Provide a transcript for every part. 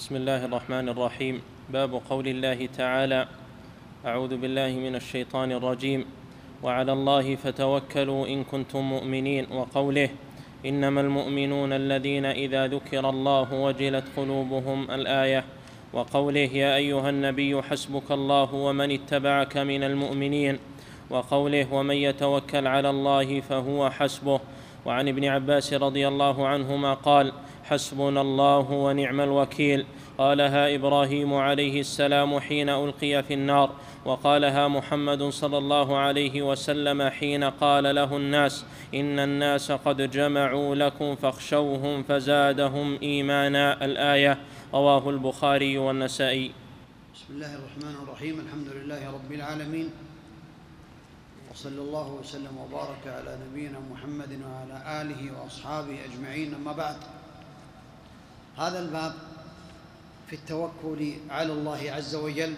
بسم الله الرحمن الرحيم. باب قول الله تعالى أعوذ بالله من الشيطان الرجيم. وعلى الله فتوكلوا إن كنتم مؤمنين. وقوله إنما المؤمنون الذين إذا ذكر الله وجلت قلوبهم الآية. وقوله يا أيها النبي حسبك الله ومن اتبعك من المؤمنين. وقوله ومن يتوكل على الله فهو حسبه. وعن ابن عباس رضي الله عنهما قال حسبنا الله ونعم الوكيل. قالها إبراهيم عليه السلام حين ألقي في النار وقالها محمد صلى الله عليه وسلم حين قال له الناس إن الناس قد جمعوا لكم فاخشوهم فزادهم إيمانا. الآية رواه البخاري والنسائي. بسم الله الرحمن الرحيم. الحمد لله رب العالمين. وصلى الله وسلم وبارك على نبينا محمد وعلى آله وأصحابه أجمعين. أما بعد هذا الباب في التوكل على الله عز وجل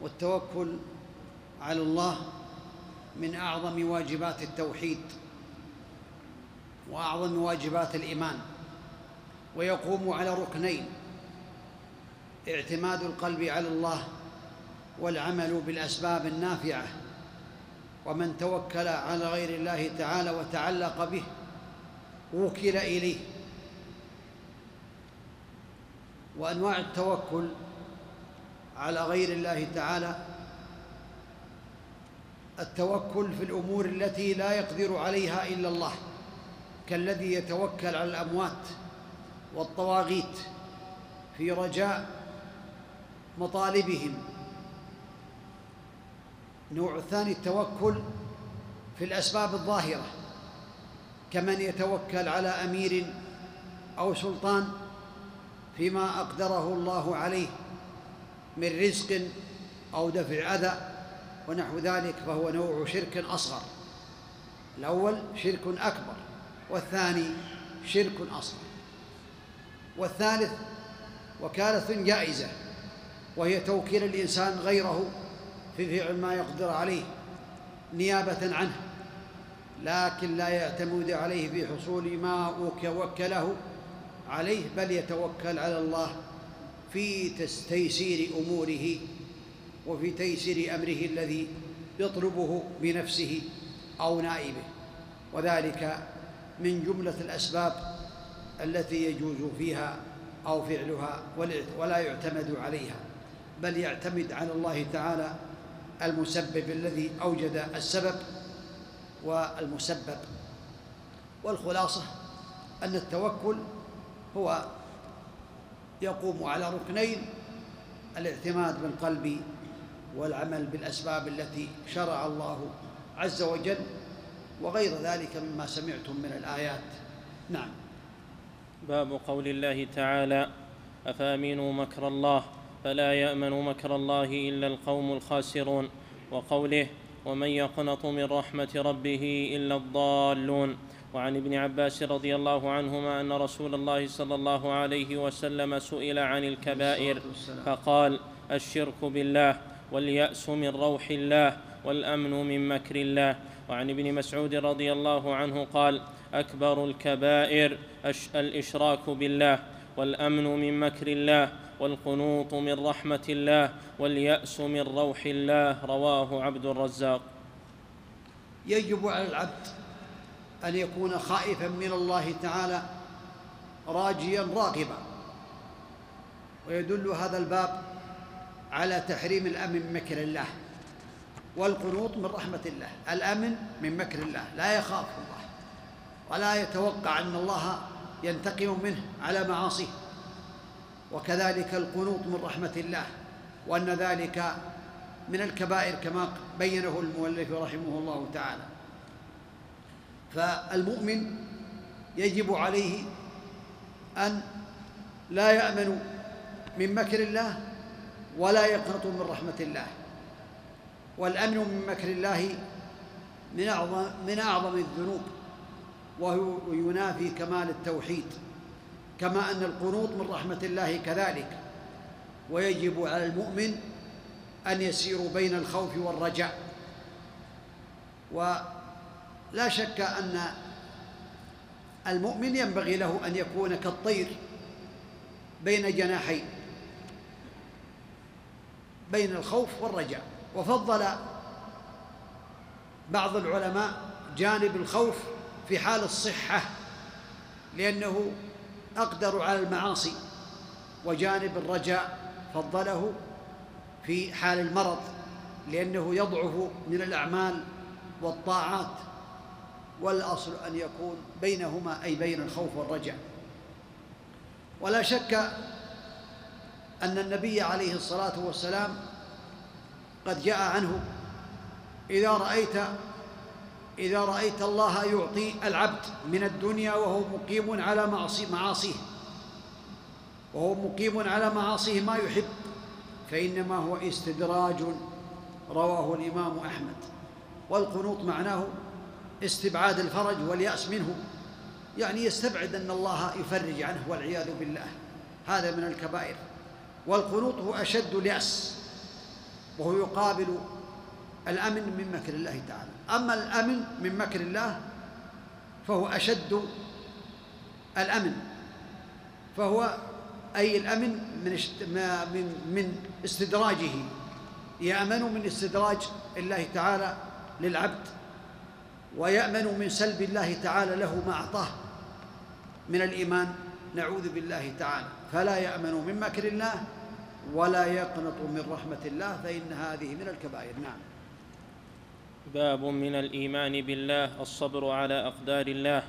والتوكل على الله من أعظم واجبات التوحيد وأعظم واجبات الإيمان ويقوم على ركنين اعتماد القلب على الله والعمل بالأسباب النافعة ومن توكل على غير الله تعالى وتعلق به وكل إليه. وأنواع التوكل على غير الله تعالى التوكل في الأمور التي لا يقدر عليها إلا الله كالذي يتوكل على الأموات والطواغيت في رجاء مطالبهم. نوع الثاني التوكل في الأسباب الظاهرة كمن يتوكل على أمير أو سلطان فيما أقدره الله عليه من رزق أو دفع أذى ونحو ذلك فهو نوع شرك أصغر. الأول شرك أكبر والثاني شرك أصغر. والثالث وكالة جائزة وهي توكيل الإنسان غيره في فعل ما يقدر عليه نيابة عنه لكن لا يعتمد عليه في حصول ما وكله عليه بل يتوكل على الله في تيسير أموره وفي تيسير أمره الذي يطلبه بنفسه أو نائبه. وذلك من جملة الأسباب التي يجوز فيها أو فعلها ولا يعتمد عليها بل يعتمد على الله تعالى المسبب الذي أوجد السبب والمسبب. والخلاصة أن التوكل هو يقوم على ركنين الاعتماد بالقلب والعمل بالأسباب التي شرع الله عز وجل وغير ذلك مما سمعتم من الآيات. نعم. باب قول الله تعالى أفأمنوا مكر الله فلا يأمن مكر الله إلا القوم الخاسرون؟ وقوله ومن يقنط من رحمة ربه إلا الضالون. وعن ابن عباس رضي الله عنهما أن رسول الله صلى الله عليه وسلم سئل عن الكبائر فقال الشرك بالله واليأس من روح الله والأمن من مكر الله. وعن ابن مسعود رضي الله عنه قال أكبر الكبائر الإشراك بالله والأمن من مكر الله والقنوط من رحمة الله واليأس من روح الله. رواه عبد الرزاق. يجب على العبد أن يكون خائفا من الله تعالى راجيا راغبا. ويدل هذا الباب على تحريم الأمن من مكر الله والقنوط من رحمة الله. الأمن من مكر الله لا يخاف الله ولا يتوقع أن الله ينتقم منه على معاصيه. وكذلك القنوط من رحمة الله وأن ذلك من الكبائر كما بينه المؤلف رحمه الله تعالى. فالمؤمن يجب عليه أن لا يأمن من مكر الله ولا يقنط من رحمة الله. والأمن من مكر الله من اعظم من أعظم الذنوب وهو ينافي كمال التوحيد كما أن القنوط من رحمة الله كذلك. ويجب على المؤمن أن يسير بين الخوف والرجاء ولا شك أن المؤمن ينبغي له أن يكون كالطير بين جناحين بين الخوف والرجاء. وفضل بعض العلماء جانب الخوف في حال الصحة لأنه أقدر على المعاصي وجانب الرجاء فضله في حال المرض لأنه يضعف من الأعمال والطاعات. والأصل أن يكون بينهما أي بين الخوف والرجاء ولا شك أن النبي عليه الصلاة والسلام قد جاء عنه إذا رأيت إذا رأيت الله يعطي العبد من الدنيا وهو مقيم على معصي معاصيه. وهو مقيم على معاصيه ما يحب فإنما هو استدراج رواه الإمام أحمد. والقنوط معناه استبعاد الفرج واليأس منه. يعني يستبعد أن الله يفرج عنه والعياذ بالله. هذا من الكبائر. والقنوط هو أشد اليأس. وهو يقابل الأمن من مكر الله تعالى. أما الأمن من مكر الله فهو أشد الأمن. فهو أي الأمن من من من استدراجه. يأمن من استدراج الله تعالى للعبد. ويأمن من سلب الله تعالى له ما أعطاه. من الإيمان نعوذ بالله تعالى. فلا يأمن من مكر الله ولا يقنط من رحمة الله فإن هذه من الكبائر. نعم. باب من الإيمان بالله الصبر على أقدار الله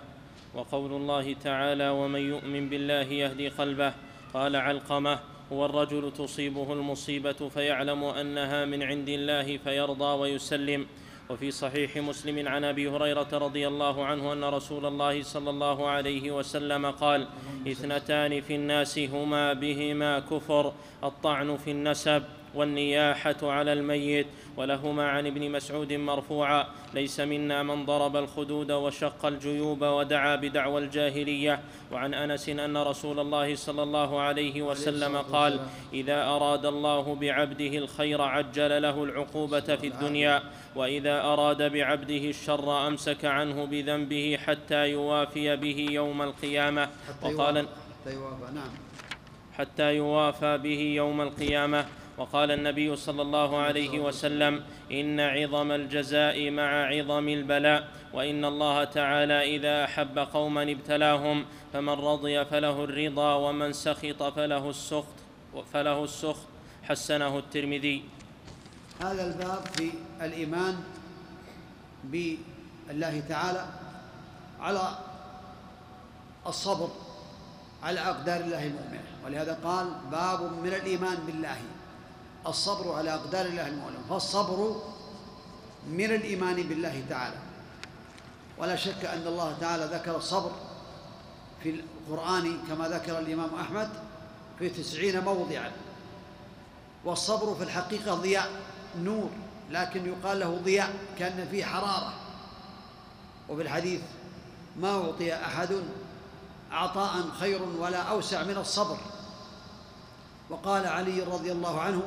وقول الله تعالى ومن يؤمن بالله يهدي قلبه. قال علقمة هو الرجل تصيبه المصيبة فيعلم أنها من عند الله فيرضى ويسلم. وفي صحيح مسلم عن أبي هريرة رضي الله عنه أن رسول الله صلى الله عليه وسلم قال اثنتان في الناس هما بهما كفر الطعن في النسب والنياحة على الميت ولهما عن ابن مسعود مرفوعا. ليس منا من ضرب الخدود وشق الجيوب ودعا بدعوى الجاهلية. وعن أنس أن رسول الله صلى الله عليه وسلم قال إذا أراد الله بعبده الخير عجل له العقوبة في الدنيا. وإذا أراد بعبده الشر أمسك عنه بذنبه حتى يوافي به يوم القيامة. وقال حتى يوافى. نعم. حتى يوافى به يوم القيامة. وقال النبي صلى الله عليه وسلم إن عظم الجزاء مع عظم البلاء وإن الله تعالى إذا أحب قوما ابتلاهم فمن رضي فله الرضا ومن سخط فله السخط فله السخط. حسنه الترمذي. هذا الباب في الإيمان بالله تعالى على الصبر على أقدار الله المؤمنة ولهذا قال باب من الإيمان بالله. الصبر على أقدار الله المؤلم فالصبر من الإيمان بالله تعالى. ولا شك أن الله تعالى ذكر الصبر في القرآن كما ذكر الإمام أحمد في تسعين موضعا. والصبر في الحقيقة ضياء نور لكن يقال له ضياء كأن فيه حرارة. وفي الحديث ما أعطي أحد عطاء خير ولا أوسع من الصبر. وقال علي رضي الله عنه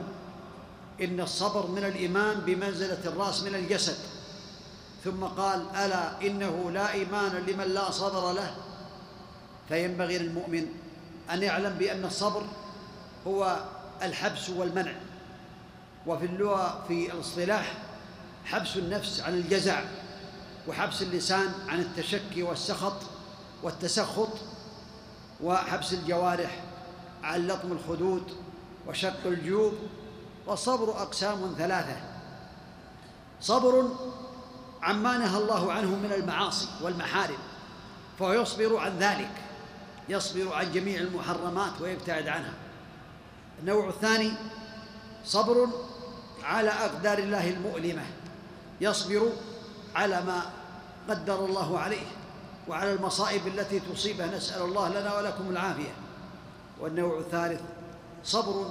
إن الصبر من الإيمان بمنزلة الرأس من الجسد. ثم قال ألا إنه لا إيمان لمن لا صبر له؟ فينبغي للمؤمن أن يعلم بأن الصبر هو الحبس والمنع. وفي اللغة في الاصطلاح حبس النفس عن الجزع وحبس اللسان عن التشكي والسخط والتسخط وحبس الجوارح عن لطم الخدود وشق الجيوب والصبر أقسام ثلاثة. صبر عما نهى الله عنه من المعاصي والمحارم فهو يصبر عن ذلك يصبر عن جميع المحرمات ويبتعد عنها. النوع الثاني صبر على أقدار الله المؤلمة يصبر على ما قدر الله عليه وعلى المصائب التي تصيبه. نسأل الله لنا ولكم العافية. والنوع الثالث صبر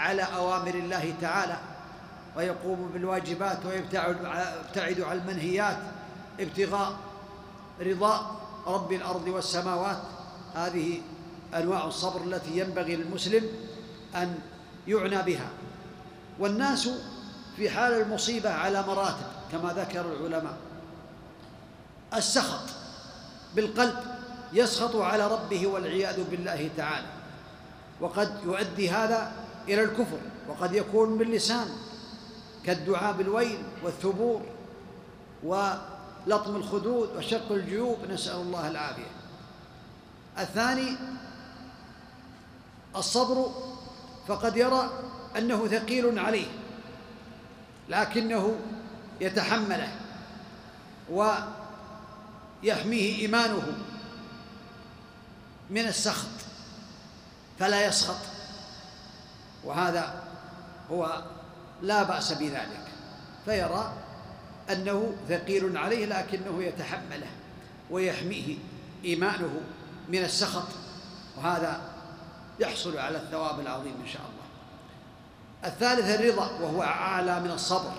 على أوامر الله تعالى ويقوم بالواجبات ويبتعد عن المنهيات ابتغاء رضا رب الأرض والسماوات. هذه أنواع الصبر التي ينبغي للمسلم أن يعنى بها. والناس في حال المصيبة على مراتب كما ذكر العلماء. السخط بالقلب يسخط على ربه والعياذ بالله تعالى. وقد يؤدي هذا إلى الكفر وقد يكون باللسان كالدعاء بالويل والثبور ولطم الخدود وشق الجيوب نسأل الله العافية. الثاني الصبر فقد يرى أنه ثقيل عليه لكنه يتحمله ويحميه إيمانه من السخط فلا يسخط. وهذا هو لا بأس بذلك فيرى أنه ثقيل عليه لكنه يتحمله ويحميه إيمانه من السخط وهذا يحصل على الثواب العظيم إن شاء الله. الثالث الرضا وهو أعلى من الصبر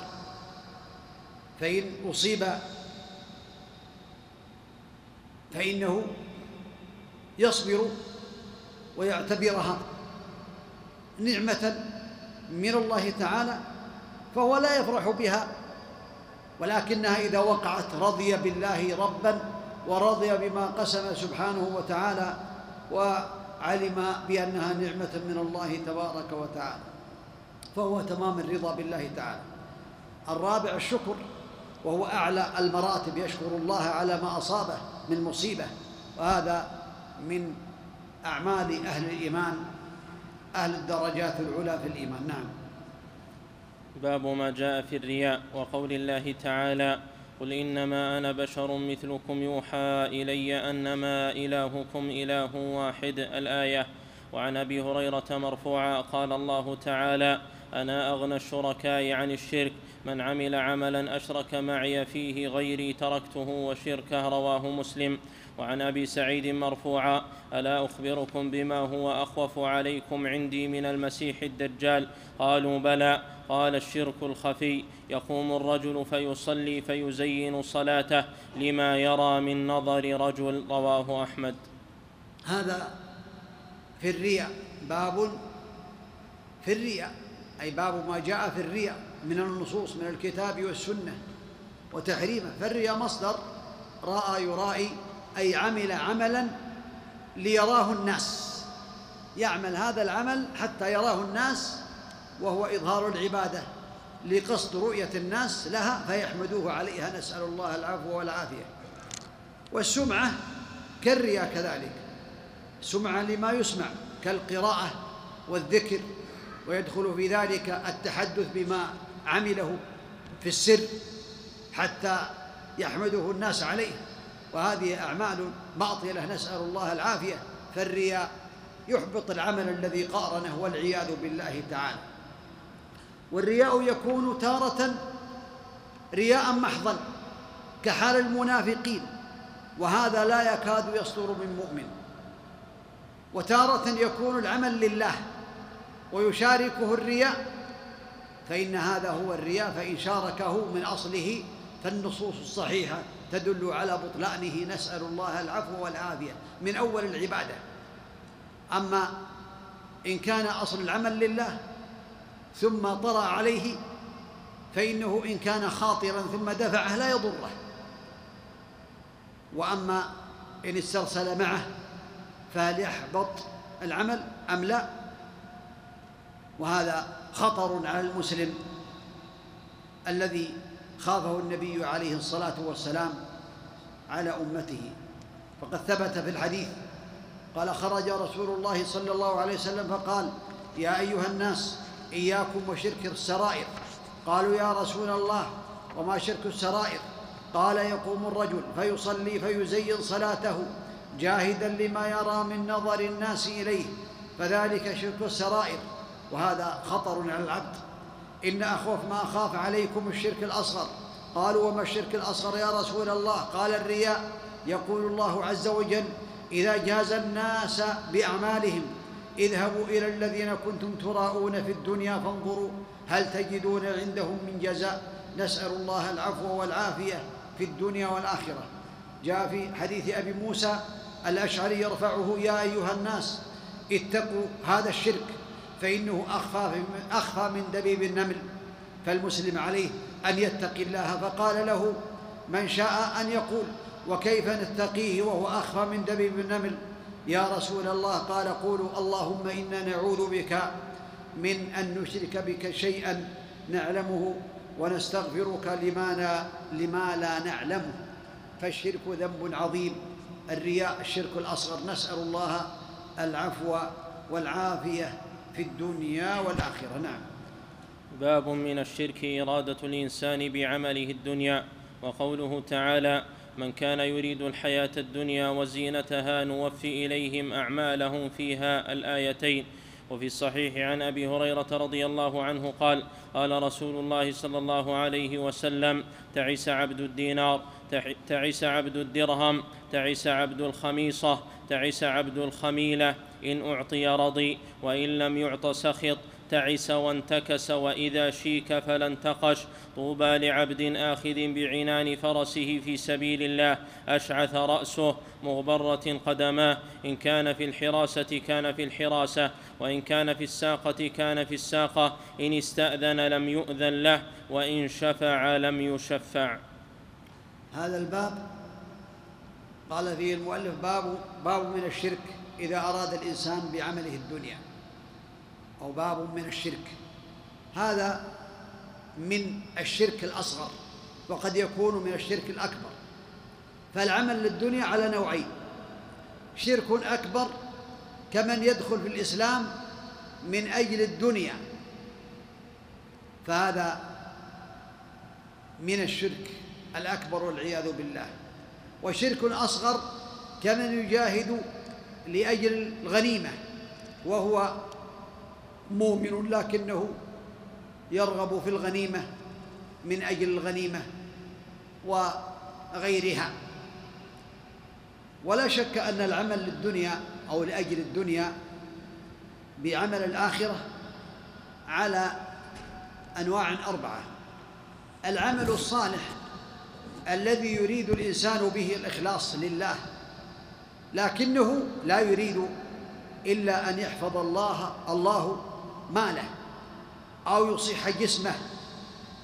فإن أصيب فإنه يصبر ويعتبرها نعمة من الله تعالى فهو لا يفرح بها. ولكنها إذا وقعت رضي بالله ربا ورضي بما قسم سبحانه وتعالى وعلم بأنها نعمة من الله تبارك وتعالى فهو تمام الرضا بالله تعالى. الرابع الشكر وهو أعلى المراتب يشكر الله على ما أصابه من مصيبة وهذا من أعمال أهل الإيمان أهل الدرجات العلى في الإيمان. نعم. باب ما جاء في الرياء وقول الله تعالى قل إنما أنا بشر مثلكم يوحى إلي أنما إلهكم إله واحد. الآية وعن أبي هريرة مرفوعا قال الله تعالى أنا أغنى الشركاء عن الشرك من عمل عملا أشرك معي فيه غيري تركته وشركه رواه مسلم. وعن أبي سعيد مرفوعا ألا أخبركم بما هو أخوف عليكم عندي من المسيح الدجال؟ قالوا بلى. قال الشرك الخفي. يقوم الرجل فيصلي فيزين صلاته لما يرى من نظر رجل. رواه أحمد. هذا في الرياء. باب في الرياء. أي باب ما جاء في الرياء من النصوص من الكتاب والسنة وتحريمه. فالرياء مصدر. رأى يرائي. أي عمل عملا ليراه الناس. يعمل هذا العمل حتى يراه الناس وهو إظهار العبادة. لقصد رؤية الناس لها فيحمدوه عليها. نسأل الله العفو والعافية. والسمعة كالرياء كذلك. سمعة لما يسمع كالقراءة والذكر. ويدخل في ذلك التحدث بما عمله في السر حتى يحمده الناس عليه. وهذه أعمال باطلة نسأل الله العافية. فالرياء يحبط العمل الذي قارنه والعياذ بالله تعالى. والرياء يكون تارة رياء محضا كحال المنافقين. وهذا لا يكاد يصدر من مؤمن. وتارة يكون العمل لله ويشاركه الرياء. فإن هذا هو الرياء فإن شاركه من أصله فالنصوص الصحيحة تدل على بطلانه نسأل الله العفو والعافية من أول العبادة. أما إن كان أصل العمل لله ثم طرأ عليه فإنه إن كان خاطرا ثم دفعه لا يضره. وأما إن استرسل معه فهل يحبط العمل أم لا؟ وهذا خطر على المسلم الذي خافه النبي عليه الصلاة والسلام على أمته. فقد ثبت في الحديث قال خرج رسول الله صلى الله عليه وسلم فقال يا أيها الناس إياكم وشرك السرائر. قالوا يا رسول الله وما شرك السرائر؟ قال يقوم الرجل فيصلي فيزين صلاته جاهدا لما يرى من نظر الناس إليه. فذلك شرك السرائر وهذا خطر على العبد. إن أخوف ما أخاف عليكم الشرك الأصغر. قالوا وما الشرك الأصغر يا رسول الله؟ قال الرياء. يقول الله عز وجل إذا جاز الناس بأعمالهم اذهبوا إلى الذين كنتم تراءون في الدنيا فانظروا هل تجدون عندهم من جزاء. نسأل الله العفو والعافية في الدنيا والآخرة. جاء في حديث أبي موسى الأشعري يرفعه يا أيها الناس اتقوا هذا الشرك. فإنه أخفى, من دبيب النمل فالمسلم عليه أن يتقي الله فقال له من شاء أن يقول وكيف نتقيه وهو أخفى من دبيب النمل؟ يا رسول الله قال قولوا اللهم إنا نعوذ بك من أن نشرك بك شيئا نعلمه ونستغفرك لما لا, لما لا نعلمه. فالشرك ذنب عظيم الرياء الشرك الأصغر. نسأل الله العفو والعافية. في الدنيا والآخرة. نعم. باب من الشرك إرادة الإنسان بعمله الدنيا وقوله تعالى من كان يريد الحياة الدنيا وزينتها نوفي إليهم أعمالهم فيها الآيتين وفي الصحيح عن أبي هريرة رضي الله عنه قال قال رسول الله صلى الله عليه وسلم تعس عبد الدينار تعس عبد الدرهم تعس عبد الخميصة تعس عبد الخميلة إن أعطي رضي وإن لم يعط سخط. تعس وانتكس وإذا شيك فلا انتقش طوبى لعبد آخذ بعنان فرسه في سبيل الله. أشعث رأسه مغبرة قدماه. إن كان في الحراسة كان في الحراسة وإن كان في الساقة كان في الساقة. إن استأذن لم يؤذن له وإن شفع لم يشفع. هذا الباب قال فيه المؤلف باب باب من الشرك. إذا أراد الإنسان بعمله الدنيا أو باب من الشرك. هذا من الشرك الأصغر وقد يكون من الشرك الأكبر. فالعمل للدنيا على نوعين شرك أكبر كمن يدخل في الإسلام من أجل الدنيا. فهذا من الشرك الأكبر والعياذ بالله. وشرك أصغر كمن يجاهد لأجل الغنيمة وهو مؤمن لكنه يرغب في الغنيمة من أجل الغنيمة وغيرها. ولا شك أن العمل للدنيا أو لأجل الدنيا بعمل الآخرة على أنواع أربعة. العمل الصالح الذي يريد الإنسان به الإخلاص لله لكنه لا يريد إلا أن يحفظ الله الله ماله أو يصح جسمه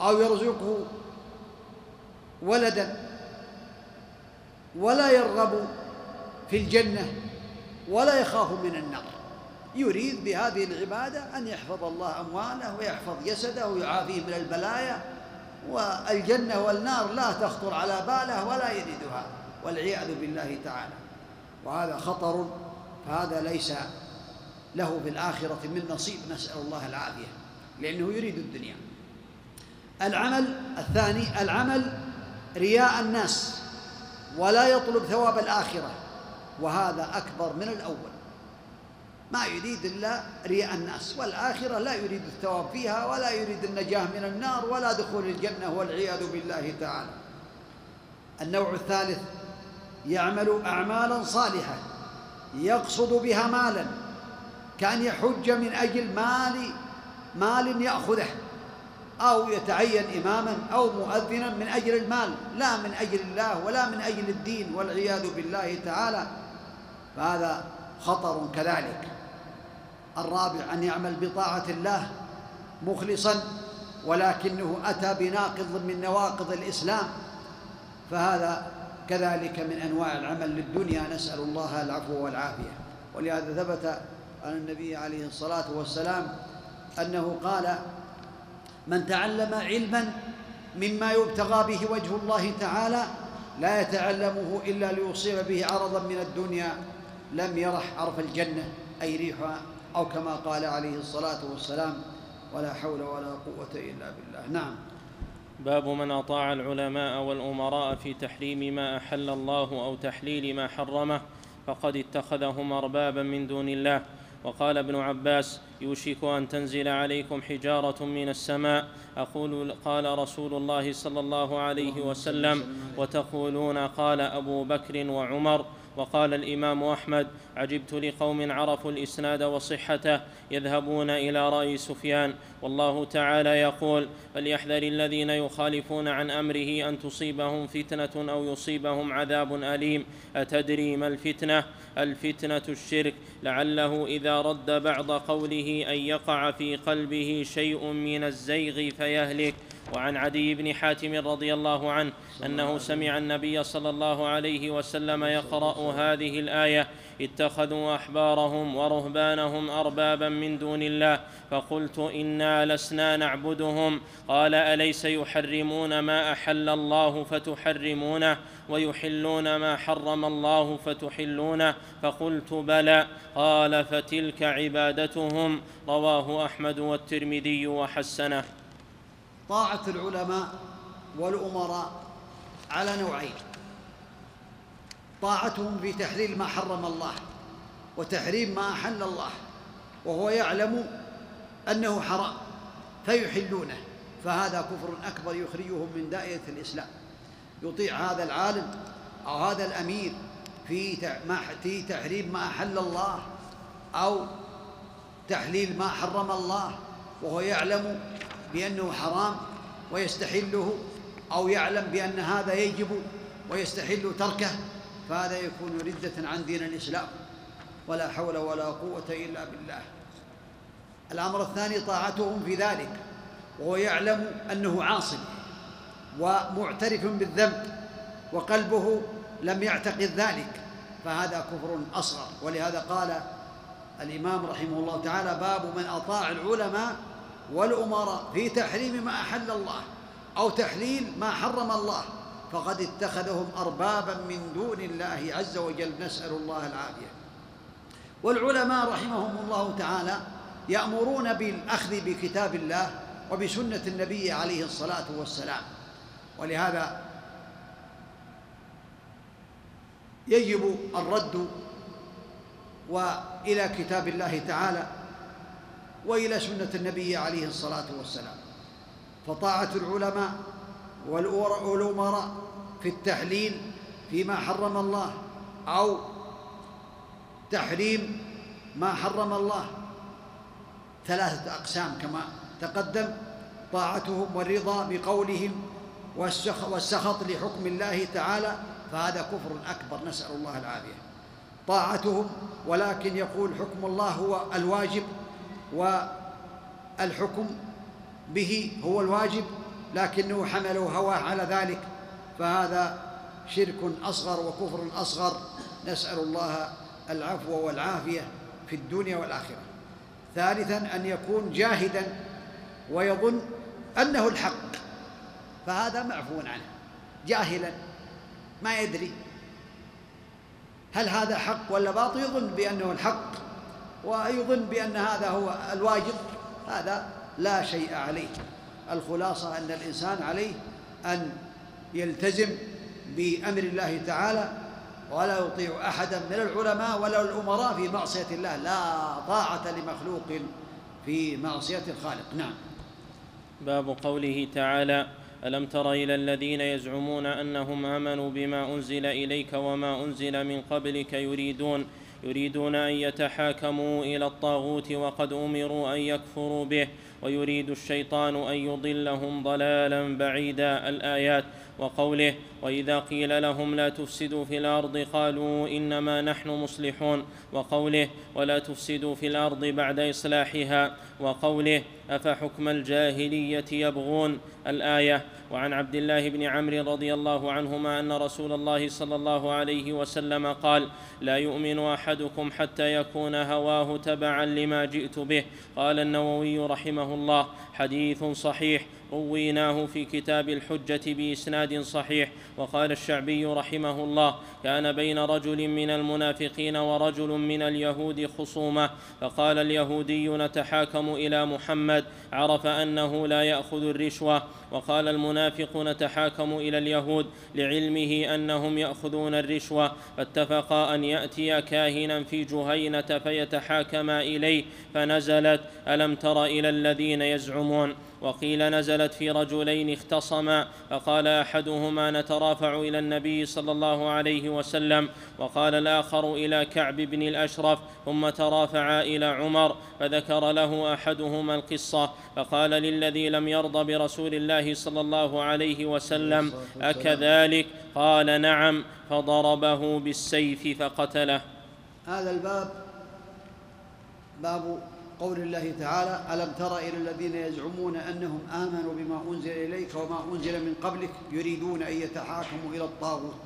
أو يرزقه ولدا ولا يرغب في الجنة ولا يخاف من النار. يريد بهذه العبادة أن يحفظ الله أمواله ويحفظ جسده ويعافيه من البلايا والجنة والنار لا تخطر على باله ولا يريدها والعياذ بالله تعالى. وهذا خطر فهذا ليس له في الآخرة من نصيب. نسأل الله العافية لأنه يريد الدنيا. العمل الثاني العمل رياء الناس ولا يطلب ثواب الآخرة وهذا أكبر من الأول. ما يريد إلا رياء الناس والآخرة لا يريد الثواب فيها ولا يريد النجاة من النار ولا دخول الجنة والعياذ بالله تعالى. النوع الثالث يعمل أعمالا صالحة يقصد بها مالا كأن يحج من أجل مال مال يأخذه أو يتعين إماما أو مؤذنا من أجل المال لا من أجل الله ولا من أجل الدين والعياذ بالله تعالى. فهذا خطر كذلك. الرابع أن يعمل بطاعة الله مخلصا ولكنه أتى بناقض من نواقض الإسلام. فهذا كذلك من أنواع العمل للدنيا نسأل الله العفو والعافية. ولهذا ثبت عن النبي عليه الصلاة والسلام أنه قال من تعلم علما مما يبتغى به وجه الله تعالى لا يتعلمه إلا ليصيب به عرضا من الدنيا لم يرح عرف الجنة أي ريحها أو كما قال عليه الصلاة والسلام ولا حول ولا قوة إلا بالله. نعم. باب من أطاع العلماء والأمراء في تحريم ما أحل الله أو تحليل ما حرمه فقد اتخذهم أربابا من دون الله. وقال ابن عباس يوشك أن تنزل عليكم حجارة من السماء. أقول قال رسول الله صلى الله عليه وسلم وتقولون قال أبو بكر وعمر وقال الإمام أحمد عجبت لقوم عرفوا الإسناد وصحته يذهبون إلى رأي سفيان. والله تعالى يقول فليحذر الذين يخالفون عن أمره أن تصيبهم فتنة أو يصيبهم عذاب أليم. أتدري ما الفتنة؟ الفتنة الشرك. لعله إذا رد بعض قوله أن يقع في قلبه شيء من الزيغ فيهلك. وعن عدي بن حاتم رضي الله عنه أنه سمع النبي صلى الله عليه وسلم يقرأ هذه الآية اتخذوا أحبارهم ورهبانهم أربابا من دون الله فقلت إنا لسنا نعبدهم. قال أليس يحرمون ما أحل الله فتحرمونه ويحلون ما حرم الله فتحلونه؟ فقلت بلى. قال فتلك عبادتهم. رواه أحمد والترمذي وحسنه. طاعة العلماء والأمراء على نوعين. طاعتهم في تحليل ما حرم الله وتحريم ما أحل الله وهو يعلم أنه حرام فيحلونه فهذا كفر أكبر يخرجهم من دائرة الإسلام. يطيع هذا العالم أو هذا الأمير في تحريم ما أحل الله أو تحليل ما حرم الله وهو يعلم بأنه حرام ويستحله أو يعلم بأن هذا يجب ويستحل تركه فهذا يكون ردة عن دين الإسلام. ولا حول ولا قوة إلا بالله. الأمر الثاني طاعتهم في ذلك وهو يعلم أنه عاصم ومعترف بالذنب وقلبه لم يعتقد ذلك فهذا كفر أصغر. ولهذا قال الإمام رحمه الله تعالى باب من أطاع العلماء والأمراء في تحريم ما أحل الله أو تحليل ما حرم الله فقد اتخذهم اربابا من دون الله عز وجل. نسأل الله العافية. والعلماء رحمهم الله تعالى يأمرون بالأخذ بكتاب الله وبسنة النبي عليه الصلاة والسلام. ولهذا يجب الرد وإلى كتاب الله تعالى وإلى سنة النبي عليه الصلاة والسلام. فطاعة العلماء والأمراء في التحليل فيما حرم الله أو تحريم ما حرم الله. ثلاثة أقسام كما تقدم طاعتهم والرضا بقولهم والسخط لحكم الله تعالى فهذا كفر أكبر نسأل الله العافية. طاعتهم ولكن يقول حكم الله هو الواجب والحكم به هو الواجب لكنه حملوا هواه على ذلك فهذا شرك أصغر وكفر أصغر. نسأل الله العفو والعافية في الدنيا والآخرة. ثالثا أن يكون جاهدا ويظن أنه الحق فهذا معفو عنه جاهلا ما يدري هل هذا حق ولا باطل يظن بأنه الحق. ويظن بأن هذا هو الواجب هذا لا شيء عليه. الخلاصة أن الإنسان عليه أن يلتزم بأمر الله تعالى ولا يطيع أحدا من العلماء ولا الأمراء في معصية الله. لا طاعة لمخلوق في معصية الخالق. نعم. باب قوله تعالى ألم تر إلى الذين يزعمون أنهم آمنوا بما أنزل إليك وما أنزل من قبلك يريدون يريدون أن يتحاكموا إلى الطاغوت وقد أمروا أن يكفروا به. ويريد الشيطان أن يضلهم ضلالا بعيدا الآيات وقوله وإذا قيل لهم لا تفسدوا في الأرض قالوا إنما نحن مصلحون وقوله ولا تفسدوا في الأرض بعد إصلاحها وقوله أفحكم الجاهلية يبغون الآية وعن عبد الله بن عمرو رضي الله عنهما أن رسول الله صلى الله عليه وسلم قال لا يؤمن أحدكم حتى يكون هواه تبعا لما جئت به قال النووي رحمه الله حديث صحيح. رويناه في كتاب الحجة بإسناد صحيح. وقال الشعبي رحمه الله كان بين رجل من المنافقين ورجل من اليهود خصومة. فقال اليهودي نتحاكم إلى محمد. عرف أنه لا يأخذ الرشوة. وقال المنافق نتحاكم إلى اليهود. لعلمه أنهم يأخذون الرشوة. فاتفقا أن يأتي كاهنا في جهينة فيتحاكما إليه. فنزلت ألم تر إلى الذين يزعمون؟ وقيل نزلت في رجلين اختصما فقال أحدهما نترافع إلى النبي صلى الله عليه وسلم وقال الآخر إلى كعب بن الأشرف ثم ترافعا إلى عمر فذكر له أحدهما القصة فقال للذي لم يرض برسول الله صلى الله عليه وسلم أكذلك؟ قال نعم فضربه بالسيف فقتله. هذا الباب باب قول الله تعالى ألم تر إلى الذين يزعمون أنهم آمنوا بما أنزل إليك وما أنزل من قبلك يريدون أن يتحاكموا إلى الطاغوت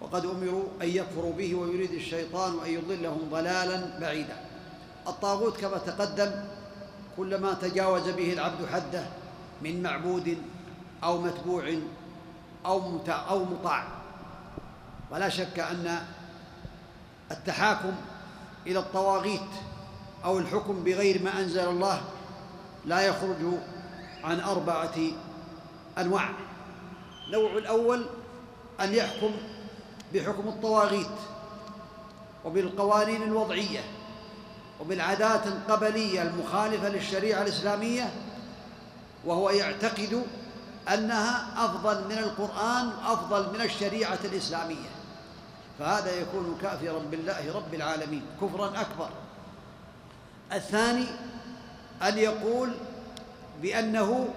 وقد أمروا أن يكفروا به ويريد الشيطان أن يضلهم ضلالا بعيدا. الطاغوت كما تقدم كلما تجاوز به العبد حده من معبود أو متبوع أو أو مطاع. ولا شك أن التحاكم إلى الطواغيت أو الحكم بغير ما أنزل الله لا يخرج عن أربعة أنواع. النوع الأول أن يحكم بحكم الطواغيت وبالقوانين الوضعية وبالعادات القبلية المخالفة للشريعة الإسلامية وهو يعتقد أنها أفضل من القرآن أفضل من الشريعة الإسلامية. فهذا يكون كافرا بالله رب العالمين كفرا أكبر. الثاني أن يقول بأنه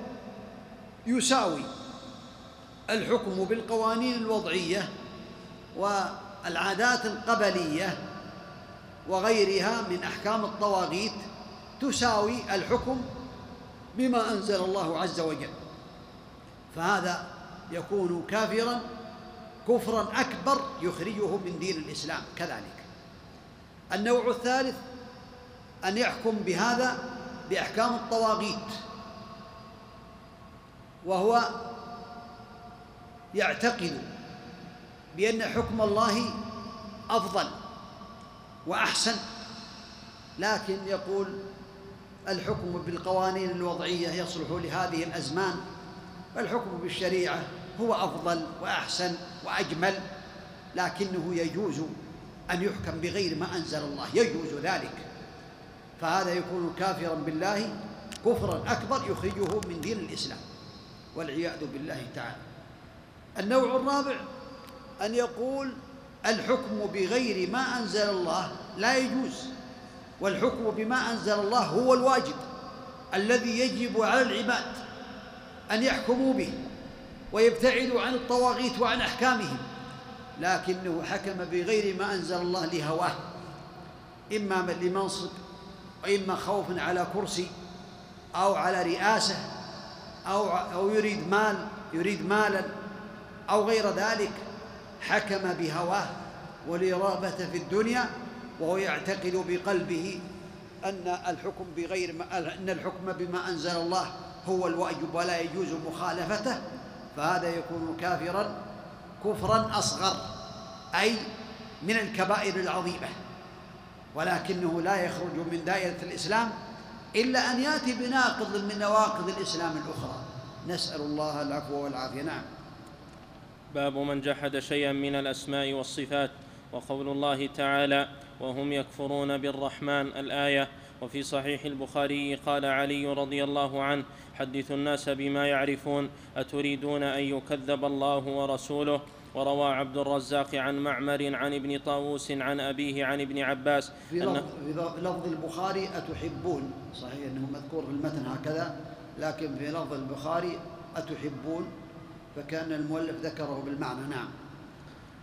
يساوي الحكم بالقوانين الوضعية والعادات القبلية وغيرها من أحكام الطواغيت تساوي الحكم بما أنزل الله عز وجل. فهذا يكون كافرا كفرا أكبر يخرجه من دين الإسلام كذلك. النوع الثالث أن يحكم بهذا بأحكام الطواغيت وهو يعتقد بأن حكم الله أفضل وأحسن لكن يقول الحكم بالقوانين الوضعية يصلح لهذه الأزمان والحكم بالشريعة هو أفضل وأحسن وأجمل لكنه يجوز أن يحكم بغير ما أنزل الله يجوز ذلك. فهذا يكون كافرا بالله كفرا أكبر يخرجه من دين الإسلام والعياذ بالله تعالى. النوع الرابع أن يقول الحكم بغير ما أنزل الله لا يجوز والحكم بما أنزل الله هو الواجب الذي يجب على العباد أن يحكموا به ويبتعدوا عن الطواغيت وعن أحكامهم. لكنه حكم بغير ما أنزل الله لهواه إما لمنصب وإما خوف على كرسي أو على رئاسة أو أو يريد مال يريد مالا أو غير ذلك حكم بهواه ولرغبة في الدنيا وهو يعتقد بقلبه أن الحكم بغير ما أن الحكم بما أنزل الله هو الواجب ولا يجوز مخالفته فهذا يكون كافرا كفرا أصغر أي من الكبائر العظيمة. ولكنه لا يخرج من دائرة الإسلام إلا أن يأتي بناقض من نواقض الإسلام الأخرى. نسأل الله العفو والعافية. نعم. باب من جحد شيئا من الأسماء والصفات وقول الله تعالى وهم يكفرون بالرحمن الآية. وفي صحيح البخاري قال علي رضي الله عنه حدثوا الناس بما يعرفون أتريدون أن يكذب الله ورسوله؟ وروى عبد الرزاق عن معمر عن ابن طاووس عن أبيه عن ابن عباس في لفظ, في لفظ البخاري أتحبون؟ صحيح أنه مذكور في المتن هكذا لكن في لفظ البخاري أتحبون؟ فكأن المؤلف ذكره بالمعنى نعم.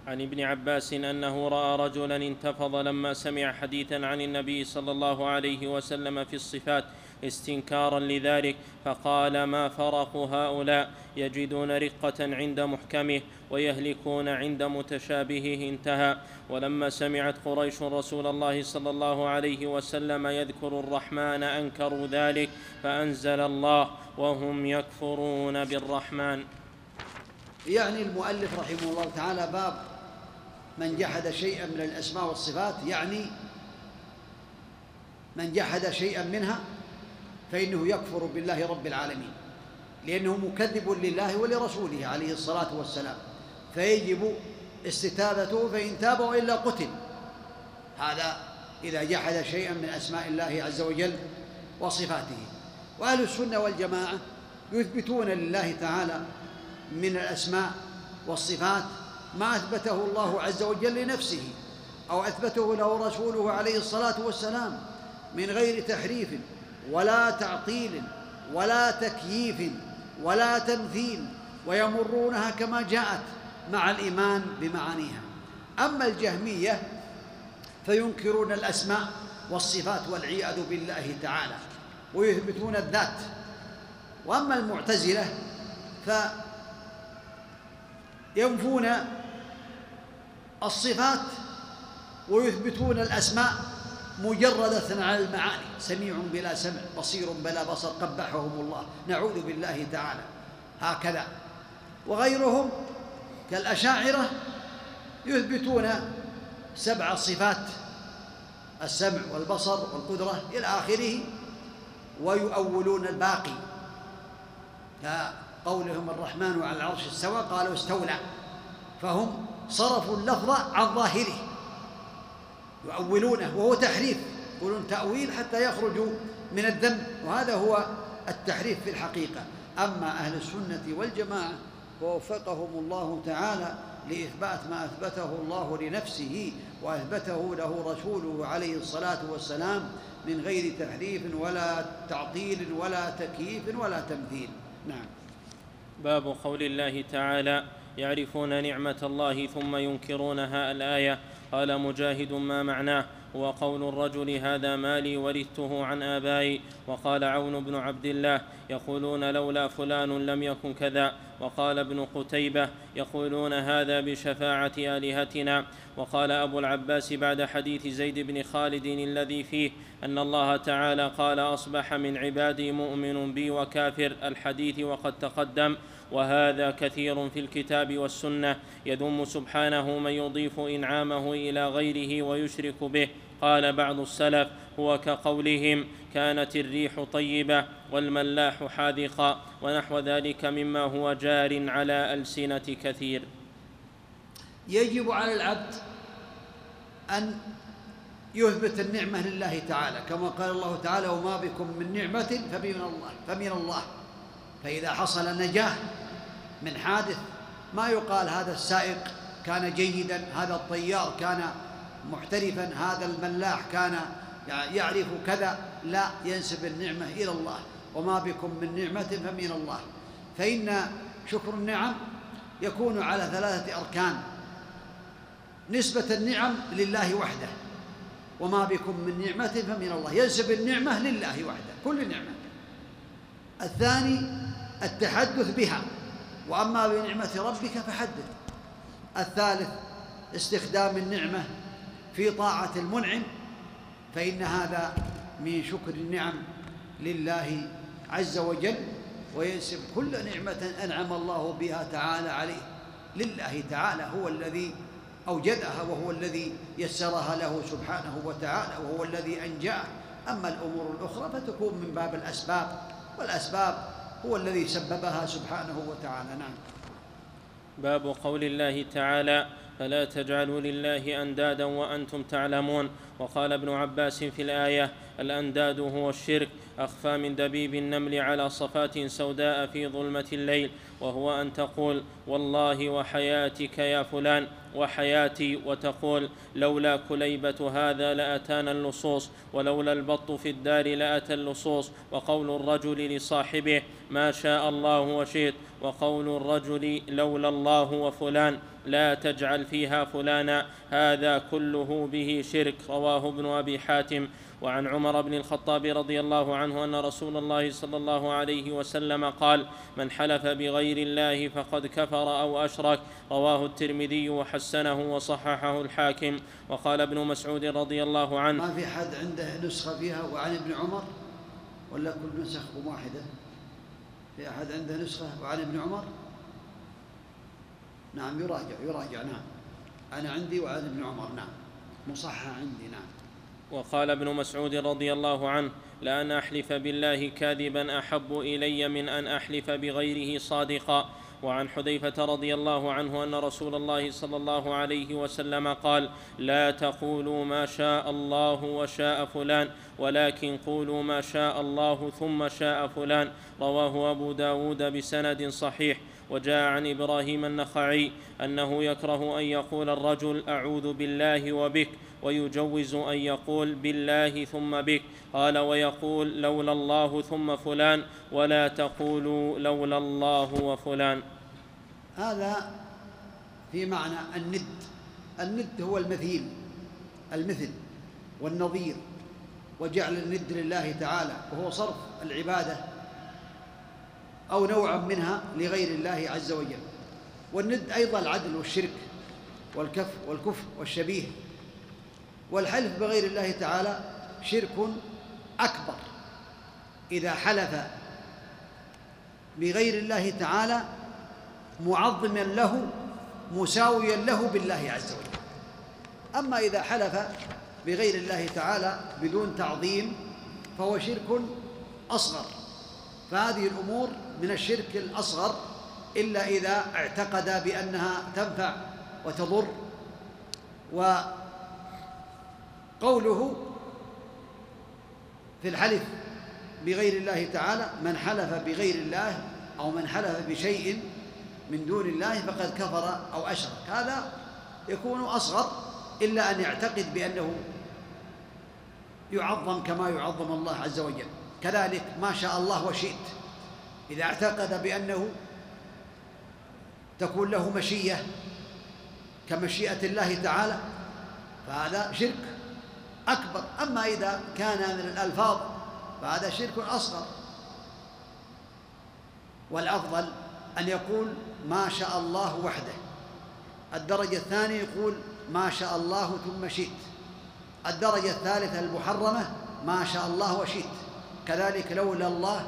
عن ابن عباس أنه رأى رجلا انتفض لما سمع حديثا عن النبي صلى الله عليه وسلم في الصفات استنكارا لذلك فقال ما فرق هؤلاء؟ يجدون رقة عند محكمه ويهلكون عند متشابهه. انتهى. ولما سمعت قريش رسول الله صلى الله عليه وسلم يذكر الرحمن أنكروا ذلك فأنزل الله وهم يكفرون بالرحمن. يعني المؤلف رحمه الله تعالى باب من جحد شيئا من الأسماء والصفات يعني من جحد شيئا منها فإنه يكفر بالله رب العالمين لأنه مكذب لله ولرسوله عليه الصلاة والسلام. فيجب استتابته فإن تاب وإلا قتل. هذا إذا جحد شيئا من أسماء الله عز وجل وصفاته. وأهل السنة والجماعة يثبتون لله تعالى من الأسماء والصفات ما أثبته الله عز وجل لنفسه أو أثبته له رسوله عليه الصلاة والسلام من غير تحريف. ولا تعطيل ولا تكييف ولا تمثيل ويمرونها كما جاءت مع الإيمان بمعانيها. أما الجهمية فينكرون الأسماء والصفات والعياذ بالله تعالى ويثبتون الذات. وأما المعتزلة فينفون الصفات ويثبتون الاسماء مجردة على المعاني سميع بلا سمع بصير بلا بصر قبحهم الله. نعوذ بالله تعالى. هكذا. وغيرهم كالأشاعرة يثبتون سبع صفات السمع والبصر والقدرة إلى آخره ويؤولون الباقي. كقولهم الرحمن على العرش استوى قالوا استولى. فهم صرفوا اللفظ عن ظاهره. يؤولونه وهو تحريف. يقولون تأويل حتى يخرجوا من الذنب. وهذا هو التحريف في الحقيقة. أما أهل السنة والجماعة ووفقهم الله تعالى لإثبات ما أثبته الله لنفسه وأثبته له رسوله عليه الصلاة والسلام من غير تحريف ولا تعطيل ولا تكييف ولا تمثيل. نعم. باب قول الله تعالى يعرفون نعمة الله ثم ينكرونها الآية. قال مجاهد ما معناه هو قول الرجل هذا مالي ورثته عن آبائي. وقال عون بن عبد الله يقولون لولا فلان لم يكن كذا. وقال ابن قتيبة يقولون هذا بشفاعة آلهتنا. وقال أبو العباس بعد حديث زيد بن خالد الذي فيه أن الله تعالى قال أصبح من عبادي مؤمن بي وكافر. الحديث وقد تقدم. وهذا كثير في الكتاب والسنة. يذم سبحانه من يضيف إنعامه إلى غيره ويشرك به. قال بعض السلف هو كقولهم كانت الريح طيبة والملاح حاذقا ونحو ذلك مما هو جار على ألسنة كثير. يجب على العبد أن يثبت النعمة لله تعالى. كما قال الله تعالى وما بكم من نعمة فمن الله فمن الله. فإذا حصل نجاه من حادث ما يقال هذا السائق كان جيدا هذا الطيار كان محترفا هذا الملاح كان يعرف كذا لا ينسب النعمة إلى الله. وما بكم من نعمة فمن الله. فإن شكر النعم يكون على ثلاثة أركان. نسبة النعم لله وحده. وما بكم من نعمة فمن الله. ينسب النعمة لله وحده. كل نعمة. الثاني التحدث بها. وأما بنعمة ربك فحدث. الثالث استخدام النعمة في طاعة المنعم فإن هذا من شكر النعم لله عز وجل وينسب كل نعمة أنعم الله بها تعالى عليه. لله تعالى هو الذي أوجدها وهو الذي يسرها له سبحانه وتعالى وهو الذي أنجاه. أما الأمور الأخرى فتكون من باب الأسباب والأسباب هو الذي سببها سبحانه وتعالى. نعم. باب قول الله تعالى فلا تجعلوا لله أندادا وأنتم تعلمون وقال ابن عباس في الآية الأنداد هو الشرك أخفى من دبيب النمل على صفات سوداء في ظلمة الليل وهو أن تقول والله وحياتك يا فلان وحياتي وتقول لولا كليبة هذا لأتانا اللصوص ولولا البط في الدار لأتى اللصوص وقول الرجل لصاحبه ما شاء الله وشئت وقول الرجل لولا الله وفلان لا تجعل فيها فلانا هذا كله به شرك رواه ابن أبي حاتم. وعن عمر بن الخطاب رضي الله عنه أن رسول الله صلى الله عليه وسلم قال من حلف بغير الله فقد كفر أو اشرك رواه الترمذي وحسنه وصححه الحاكم. وقال ابن مسعود رضي الله عنه ما في حد عنده نسخة فيها وعن ابن عمر؟ ولا كل نسخ واحدة؟ في أحد عنده نسخة وعن ابن عمر؟ نعم يراجع يراجع نعم. أنا عندي وعن ابن عمر نعم. مصحح عندي نعم. وقال ابن مسعود رضي الله عنه لأن أحلف بالله كاذبا أحب إلي من أن أحلف بغيره صادقا. وعن حذيفة رضي الله عنه أن رسول الله صلى الله عليه وسلم قال لا تقولوا ما شاء الله وشاء فلان ولكن قولوا ما شاء الله ثم شاء فلان. رواه أبو داود بسند صحيح. وجاء عن إبراهيم النخعي أنه يكره أن يقول الرجل أعوذ بالله وبك ويجوز أن يقول بالله ثم بك. قال ويقول لولا الله ثم فلان ولا تقولوا لولا الله وفلان. هذا في معنى الند. الند هو المثيل المثل والنظير. وجعل الند لله تعالى وهو صرف العبادة أو نوعا منها لغير الله عز وجل. والند أيضا العدل والشرك والكف والكفر والشبيه. والحلف بغير الله تعالى شرك أكبر. إذا حلف بغير الله تعالى معظما له مساويا له بالله عز وجل. أما إذا حلف بغير الله تعالى بدون تعظيم فهو شرك أصغر. فهذه الأمور من الشرك الأصغر إلا إذا اعتقد بأنها تنفع وتضر وقوله في الحلف بغير الله تعالى من حلف بغير الله أو من حلف بشيء من دون الله فقد كفر أو أشرك. هذا يكون أصغر إلا أن يعتقد بأنه يعظم كما يعظم الله عز وجل. كذلك ما شاء الله وشئت. إذا اعتقد بأنه تكون له مشية كمشيئة الله تعالى فهذا شرك. أكبر. أما إذا كان من الألفاظ فهذا شرك أصغر. والأفضل أن يقول ما شاء الله وحده. الدرجة الثانية يقول ما شاء الله ثم شئت. الدرجة الثالثة المحرمة ما شاء الله وشئت. كذلك لولا الله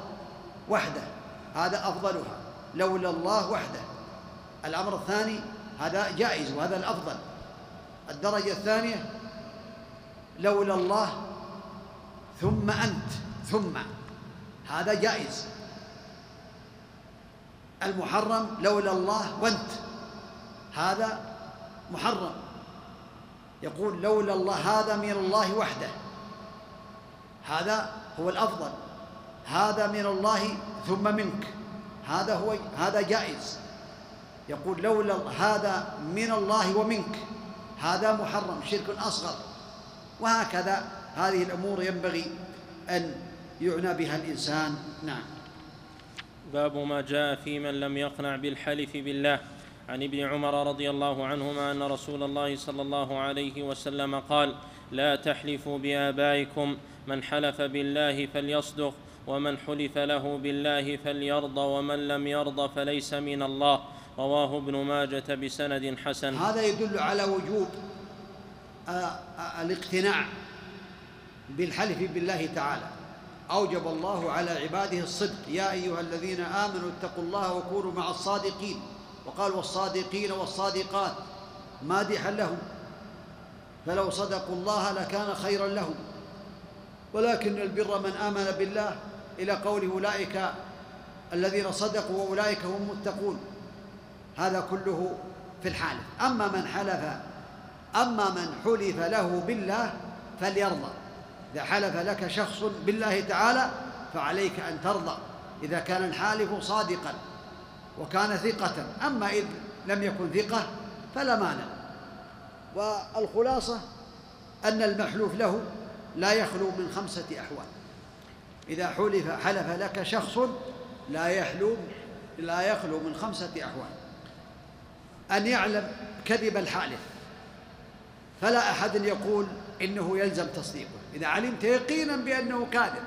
وحده. هذا أفضلها. لولا الله وحده. الأمر الثاني هذا جائز وهذا الأفضل. الدرجة الثانية لولا الله ثم أنت ثم. هذا جائز. المحرم لولا الله وأنت. هذا محرم. يقول لولا الله هذا من الله وحده. هذا هو الأفضل. هذا من الله ثم منك. هذا هو هذا جائز. يقول لولا هذا من الله ومنك. هذا محرم شرك أصغر. وهكذا هذه الأمور ينبغي أن يعنى بها الإنسان. نعم. باب ما جاء في من لم يقنع بالحلف بالله. عن ابن عمر رضي الله عنهما أن رسول الله صلى الله عليه وسلم قال لا تحلفوا بآبائكم. من حلف بالله فليصدق ومن حلف له بالله فليرضى ومن لم يرضى فليس من الله. رواه ابن ماجة بسند حسن. هذا يدل على وجوب الاقتناع بالحلف بالله تعالى. أوجب الله على عباده الصدق. يا أيها الذين آمنوا اتقوا الله وكونوا مع الصادقين. وقال والصادقين والصادقات. مادحا لهم. فلو صدقوا الله لكان خيرا لهم. ولكن البر من آمن بالله إلى قوله أولئك الذين صدقوا وأولئك هم المتقون. هذا كله في الحالف أما من حلف أما من حلف له بالله فليرضى. إذا حلف لك شخص بالله تعالى فعليك أن ترضى. إذا كان الحالف صادقا وكان ثقة أما إذ لم يكن ثقة فلا مانع. والخلاصة أن المحلوف له لا يخلو من خمسة أحوال. إذا حلف حلف لك شخص لا يحلو لا يخلو من خمسة أحوال. أن يعلم كذب الحالف. فلا أحد يقول إنه يلزم تصديقه. إذا علمت يقينا بأنه كاذب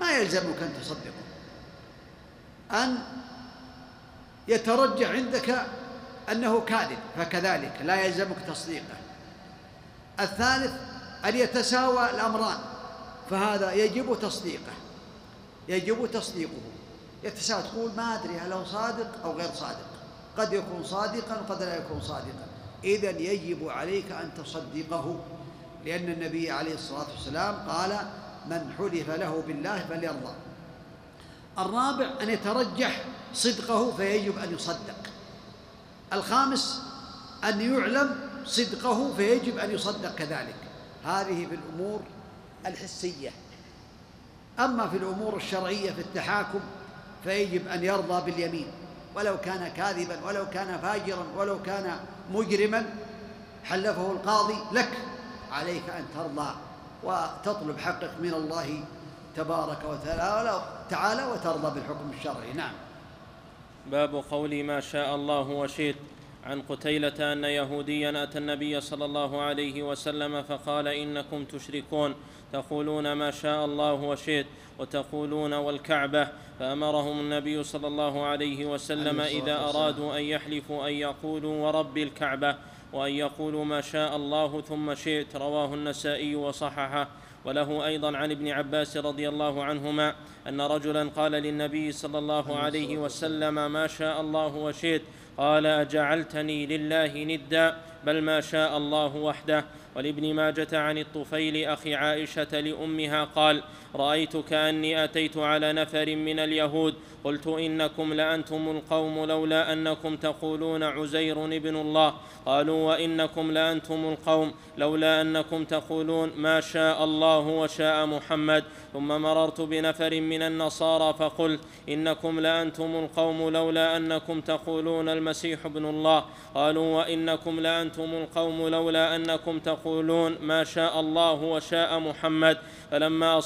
ما يلزمك أن تصدقه. أن يترجح عندك أنه كاذب فكذلك لا يلزمك تصديقه. الثالث أن يتساوى الأمران فهذا يجب تصديقه. يجب تصديقه. يتساوى تقول ما أدري هل هو صادق أو غير صادق. قد يكون صادقا وقد لا يكون صادقا. إذا يجب عليك أن تصدقه لأن النبي عليه الصلاة والسلام قال من حلف له بالله فليرضى. الرابع أن يترجح صدقه فيجب أن يصدق. الخامس أن يعلم صدقه فيجب أن يصدق كذلك. هذه في الأمور الحسية. أما في الأمور الشرعية في التحاكم فيجب أن يرضى باليمين. ولو كان كاذبا ولو كان فاجرا ولو كان مجرما حلفه القاضي لك. عليك أن ترضى وتطلب حقك من الله تبارك وتعالى تعالى وترضى بالحكم الشرعي. نعم. باب قول ما شاء الله وشئت. عن قتيلة أن يهوديا أتى النبي صلى الله عليه وسلم فقال إنكم تشركون. تقولون ما شاء الله وشئت وتقولون والكعبة. فأمرهم النبي صلى الله عليه وسلم إذا أرادوا أن يحلفوا أن يقولوا ورب الكعبة وأن يقولوا ما شاء الله ثم شئت رواه النسائي وصححه. وله أيضا عن ابن عباس رضي الله عنهما أن رجلا قال للنبي صلى الله عليه وسلم ما شاء الله وشئت قال أجعلتني لله ندا بل ما شاء الله وحده. ولابن ماجة عن الطفيل أخي عائشة لأمها قال رأيت كأني أتيت على نفر من اليهود. قلت إنكم لأنتم القوم لولا أنكم تقولون عزير ابن الله. قالوا وإنكم لأنتم القوم لولا أنكم تقولون ما شاء الله وشاء محمد. ثم مررت بنفر من النصارى فقلت إنكم لأنتم القوم لولا أنكم تقولون المسيح ابن الله. قالوا وإنكم لأنتم القوم لولا أنكم تقولون ما شاء الله وشاء محمد. فلما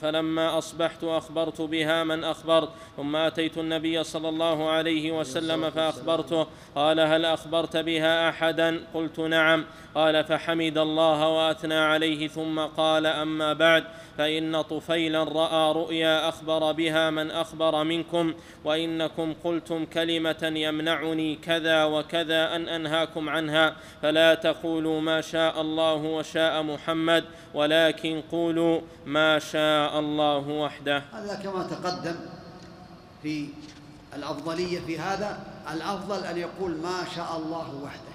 فلما أصبحت أخبرت بها من أخبرت ثم أتيت النبي صلى الله عليه وسلم فأخبرته. قال هل أخبرت بها أحدا؟ قلت نعم. قال فحمد الله وأثنى عليه. ثم قال أما بعد فإن طفيلا رأى رؤيا أخبر بها من أخبر منكم وإنكم قلتم كلمة يمنعني كذا وكذا أن أنهاكم عنها. فلا تقولوا ما شاء الله وشاء محمد ولكن قولوا ما شاء الله وحده. هذا كما تقدم في الأفضلية في هذا الأفضل أن يقول ما شاء الله وحده.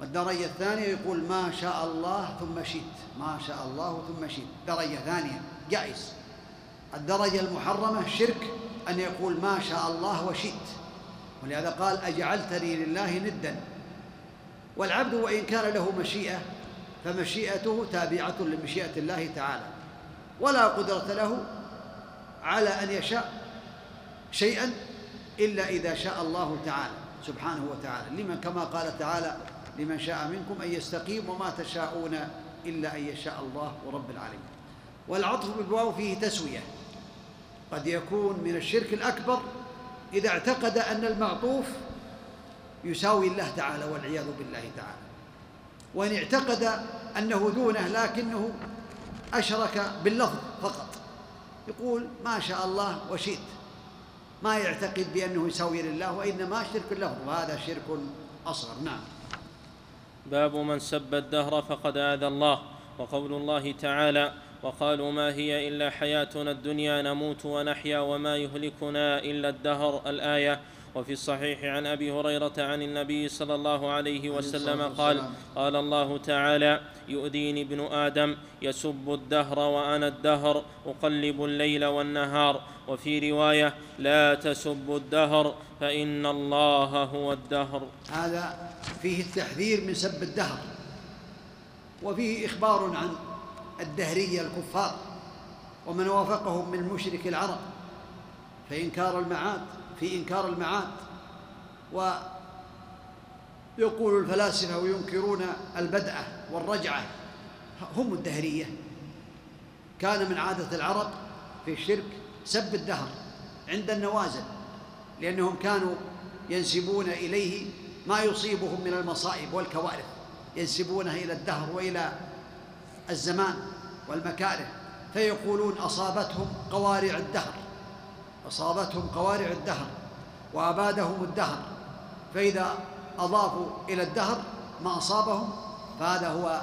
والدرجة الثانية يقول ما شاء الله ثم شئت. ما شاء الله ثم شئت. درجة ثانية جائز. الدرجة المحرمة شرك أن يقول ما شاء الله وشئت. ولهذا قال أجعلتني لله ندا. والعبد وإن كان له مشيئة فمشيئته تابعة لمشيئة الله تعالى. ولا قدرة له على أن يشاء شيئا إلا إذا شاء الله تعالى سبحانه وتعالى. لمن كما قال تعالى لمن شاء منكم أن يستقيم وما تشاءون إلا أن يشاء الله رب العالمين. والعطف بالواو فيه تسوية. قد يكون من الشرك الأكبر إذا اعتقد أن المعطوف يساوي الله تعالى والعياذ بالله تعالى. وإن اعتقد أنه دونه لكنه أشرك باللفظ فقط. يقول ما شاء الله وشئت. ما يعتقد بأنه يساوي لله وإنما شرك اللفظ وهذا شرك أصغر. نعم. باب من سب الدهر فقد آذى الله وقول الله تعالى وقالوا ما هي إلا حياتنا الدنيا نموت ونحيا وما يهلكنا إلا الدهر. الآية وفي الصحيح عن أبي هريرة عن النبي صلى الله عليه وسلم قال قال الله تعالى يؤذيني ابن آدم يسب الدهر وأنا الدهر أقلب الليل والنهار. وفي رواية لا تسبوا الدهر فإن الله هو الدهر. هذا فيه التحذير من سب الدهر وفيه إخبار عن الدهريه الكفار ومن وافقهم من مشرك العرب فإنكار المعاد. في إنكار المعاد ويقول الفلاسفة وينكرون البدعة والرجعة. هم الدهرية. كان من عادة العرب في الشرك سب الدهر عند النوازل لأنهم كانوا ينسبون إليه ما يصيبهم من المصائب والكوارث ينسبونه إلى الدهر وإلى الزمان والمكاره. فيقولون أصابتهم قوارع الدهر. أصابتهم قوارع الدهر وأبادهم الدهر فإذا أضافوا إلى الدهر ما أصابهم فهذا هو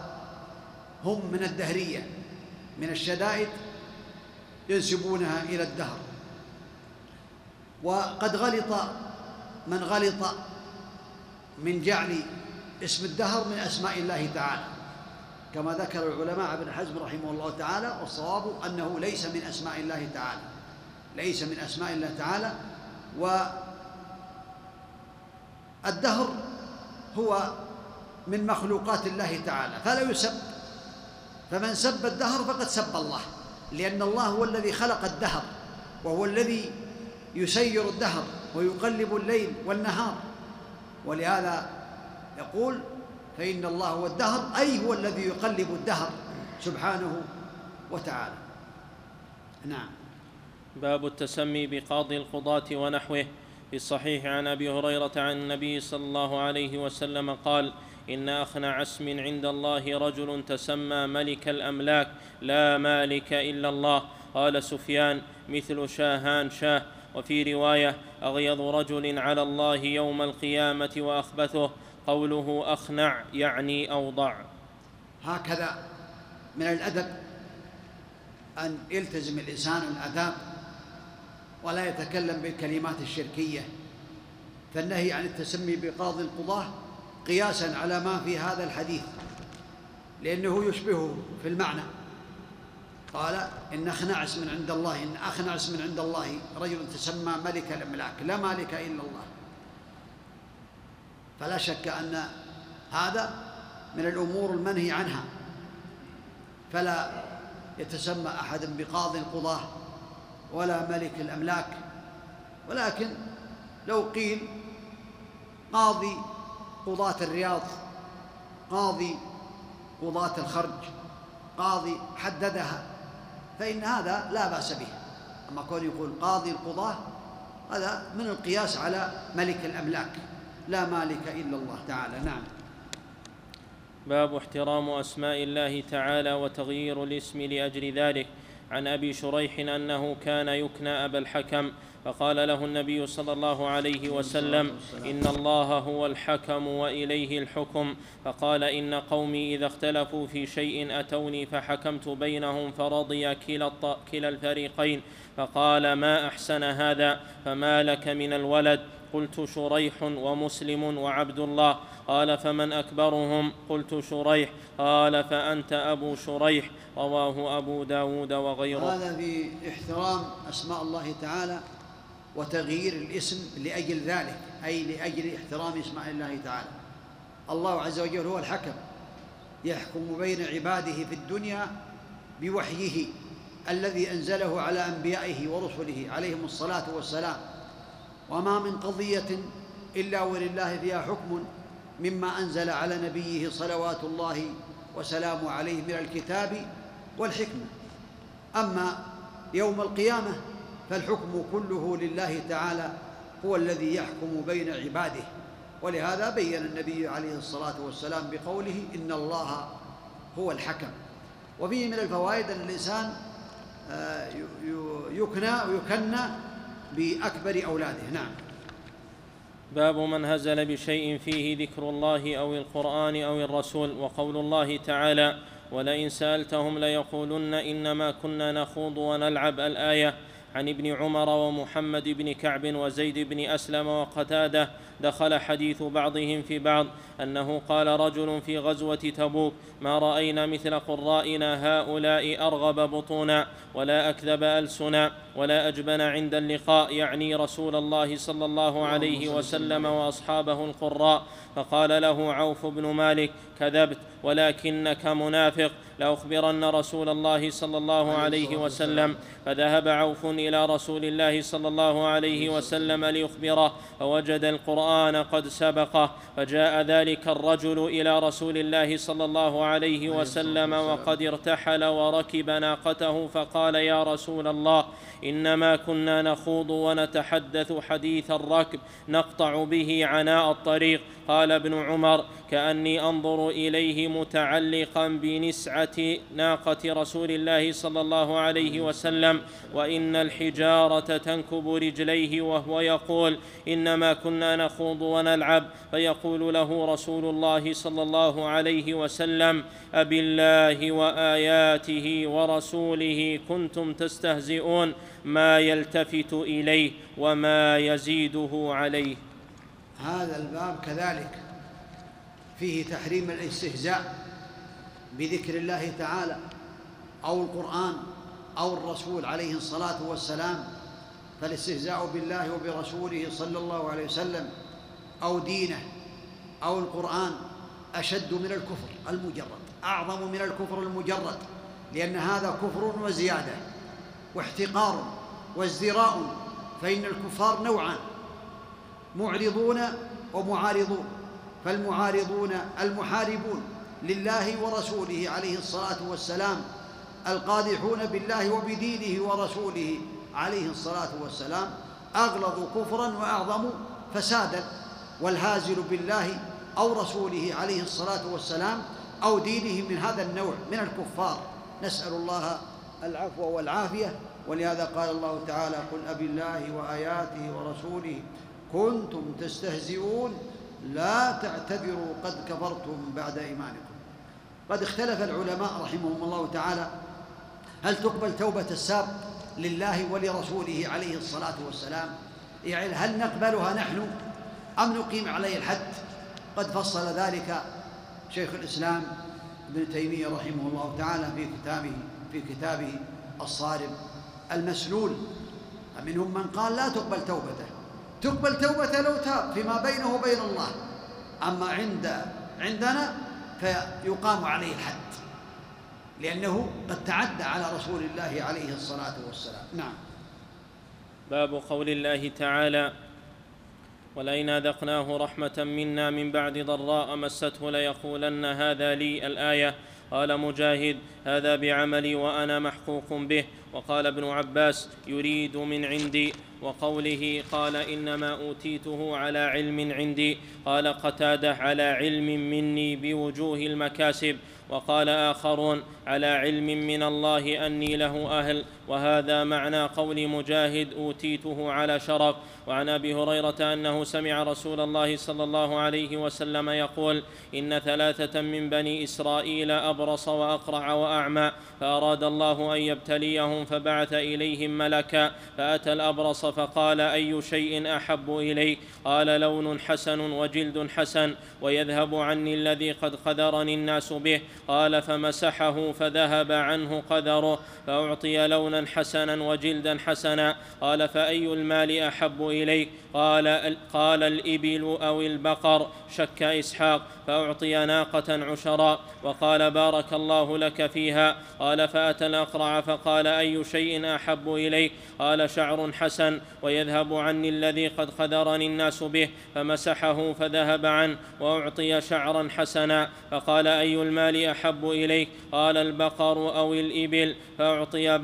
هم من الدهرية من الشدائد ينسبونها إلى الدهر. وقد غلط من غلط من جعل اسم الدهر من أسماء الله تعالى. كما ذكر العلماء ابن حزم رحمه الله تعالى والصواب أنه ليس من أسماء الله تعالى. ليس من أسماء الله تعالى والدهر هو من مخلوقات الله تعالى. فلا يسب. فمن سب الدهر فقد سب الله لأن الله هو الذي خلق الدهر وهو الذي يسير الدهر ويقلب الليل والنهار. ولهذا يقول فإن الله هو الدهر أي هو الذي يقلب الدهر سبحانه وتعالى. نعم. باب التسمي بقاضي القضاة ونحوه. في الصحيح عن أبي هريرة عن النبي صلى الله عليه وسلم قال إن اخنع اسم عند الله رجل تسمى ملك الأملاك لا مالك إلا الله. قال سفيان مثل شاهان شاه. وفي رواية اغيض رجل على الله يوم القيامة وأخبثه. قوله أخنع يعني أوضع. هكذا من الأدب أن يلتزم الإنسان الأداب ولا يتكلم بالكلمات الشركية. فالنهي عن التسمي بقاضي القضاة قياسا على ما في هذا الحديث لأنه يشبهه في المعنى. قال إن أخنعس من عند الله إن أخنعس من عند الله رجل تسمى ملك الأملاك لا مالك إلا الله. فلا شك أن هذا من الأمور المنهي عنها. فلا يتسمى أحد بقاضي القضاة ولا ملك الأملاك. ولكن لو قيل قاضي قضاة الرياض قاضي قضاة الخرج قاضي حددها فإن هذا لا بأس به. أما كون يقول قاضي القضاة هذا من القياس على ملك الأملاك. لا مالك إلا الله تعالى. نعم. باب احترام أسماء الله تعالى وتغيير الاسم لأجل ذلك. عن أبي شريح أنه كان يكنى أبا الحكم فقال له النبي صلى الله عليه وسلم إن الله هو الحكم وإليه الحكم. فقال إن قومي إذا اختلفوا في شيء أتوني فحكمت بينهم فرضي كلا, كلا الفريقين. فقال ما أحسن هذا؟ فما لك من الولد؟ قلت شريح ومسلم وعبد الله. قال فمن أكبرهم؟ قلت شريح. قال فأنت أبو شريح. رواه أبو داود وغيره. هذا في احترام أسماء الله تعالى وتغيير الاسم لأجل ذلك أي لأجل احترام أسماء الله تعالى. الله عز وجل هو الحكم يحكم بين عباده في الدنيا بوحيه الذي أنزله على أنبيائه ورسله عليهم الصلاة والسلام. وما من قضية إلا ولله فيها حكم مما أنزل على نبيه صلوات الله وسلامه عليه من الكتاب والحكمة. أما يوم القيامة فالحكم كله لله تعالى هو الذي يحكم بين عباده. ولهذا بين النبي عليه الصلاة والسلام بقوله إن الله هو الحكم. وفيه من الفوائد أن الإنسان آه، يكنى ويكنى باكبر أولاده. نعم. باب من هزل بشيء فيه ذكر الله أو القرآن أو الرسول وقول الله تعالى ولئن سألتهم ليقولن إنما كنا نخوض ونلعب الآية عن ابن عمر ومحمد بن كعب وزيد بن أسلم وقتادة دخل حديث بعضهم في بعض أنه قال رجل في غزوة تبوك ما رأينا مثل قرائنا هؤلاء أرغب بطونا ولا أكذب ألسنا ولا أجبن عند اللقاء يعني رسول الله صلى الله عليه وسلم وأصحابه القراء. فقال له عوف بن مالك كذبت ولكنك منافق. لأخبرن رسول الله صلى الله عليه وسلم. فذهب عوف إلى رسول الله صلى الله عليه وسلم ليخبره. فوجد القرآن قد سبقه. فجاء ذلك الرجل إلى رسول الله صلى الله عليه وسلم وقد ارتحل وركب ناقته. فقال يا رسول الله إنما كنا نخوض ونتحدث حديث الركب نقطع به عناء الطريق. قال ابن عمر كاني أنظر إليه متعلقا بنسعة ناقة رسول الله صلى الله عليه وسلم وإن الحجارة تنكب رجليه وهو يقول إنما كنا نخوض ونلعب فيقول له رسول الله صلى الله عليه وسلم أبالله وآياته ورسوله كنتم تستهزئون ما يلتفت إليه وما يزيده عليه. هذا الباب كذلك. فيه تحريم الاستهزاء بذكر الله تعالى أو القرآن أو الرسول عليه الصلاة والسلام فالاستهزاء بالله وبرسوله صلى الله عليه وسلم أو دينه أو القرآن أشد من الكفر المجرد أعظم من الكفر المجرد لأن هذا كفر وزيادة واحتقار وازدراء فإن الكفار نوعان معرضون ومعارضون. فالمعارضون المحاربون لله ورسوله عليه الصلاة والسلام القادحون بالله وبدينه ورسوله عليه الصلاة والسلام أغلظ كفرا وأعظم فسادا والهازل بالله أو رسوله عليه الصلاة والسلام أو دينه من هذا النوع من الكفار. نسأل الله العفو والعافية. ولهذا قال الله تعالى قل أبي الله وآياته ورسوله كنتم تستهزئون لا تعتذروا قد كفرتم بعد إيمانكم. قد اختلف العلماء رحمهم الله تعالى هل تقبل توبة الساب لله ولرسوله عليه الصلاة والسلام؟ يعني هل نقبلها نحن أم نقيم عليه الحد؟ قد فصل ذلك شيخ الإسلام ابن تيمية رحمه الله تعالى في كتابه في كتابه الصارم المسلول فمنهم من قال لا تقبل توبته. تقبل توبته لو تاب فيما بينه وبين الله. أما عند عندنا فيقام عليه الحد. لأنه قد تعدى على رسول الله عليه الصلاة والسلام. نعم. باب قول الله تعالى ولئن أذقناه رحمة منا من بعد ضراء مسته ليقولن هذا لي. الآية قال مجاهد هذا بعملي وأنا محقوق به. وقال ابن عباس يريد من عندي. وقوله قال إنما أوتيته على علم عندي. قال قتاده على علم مني بوجوه المكاسب. وقال آخرون على علم من الله أني له أهل. وهذا معنى قول مجاهد أوتيته على شرف. وعن أبي هريرة أنه سمع رسول الله صلى الله عليه وسلم يقول إن ثلاثة من بني إسرائيل أبرص وأقرع وأعمى فأراد الله أن يبتليهم فبعث إليهم ملكا فأتى الأبرص فقال أي شيء أحب إليك؟ قال لون حسن وجلد حسن ويذهب عني الذي قد قذرني الناس به. قال فمسحه فذهب عنه قذره فأعطي لونا حسنا وجلدا حسنا. قال فأي المال أحب إليك؟ قال قال الإبل أو البقر. شك إسحاق فأعطي ناقة عشرا. وقال بارك الله لك فيها. قال فأتى الأقرع فقال أي شيء أحب إليك؟ قال شعر حسن. ويذهب عني الذي قد قذرني الناس به فمسحه فذهب عنه وأعطي شعرا حسنا. فقال أي المال أحب إليك؟ قال البقر أو الإبل. فأعطي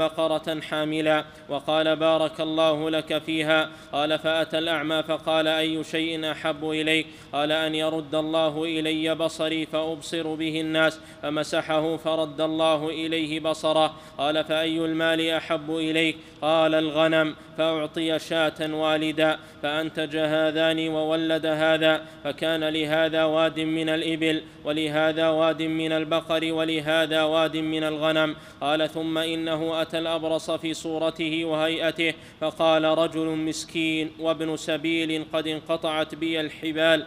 حاملا وقال بارك الله لك فيها. قال فأتى الأعمى فقال أي شيء أحب إليك؟ قال أن يرد الله إلي بصري فأبصر به الناس فمسحه فرد الله إليه بصره. قال فأي المال أحب إليك؟ قال الغنم. فأعطي شاة والدا. فأنتج هذان وولد هذا. فكان لهذا واد من الإبل ولهذا واد من البقر ولهذا واد من الغنم. قال ثم إنه أتى الابرص في صورته وهيئته فقال رجل مسكين وابن سبيل قد انقطعت بي الحبال.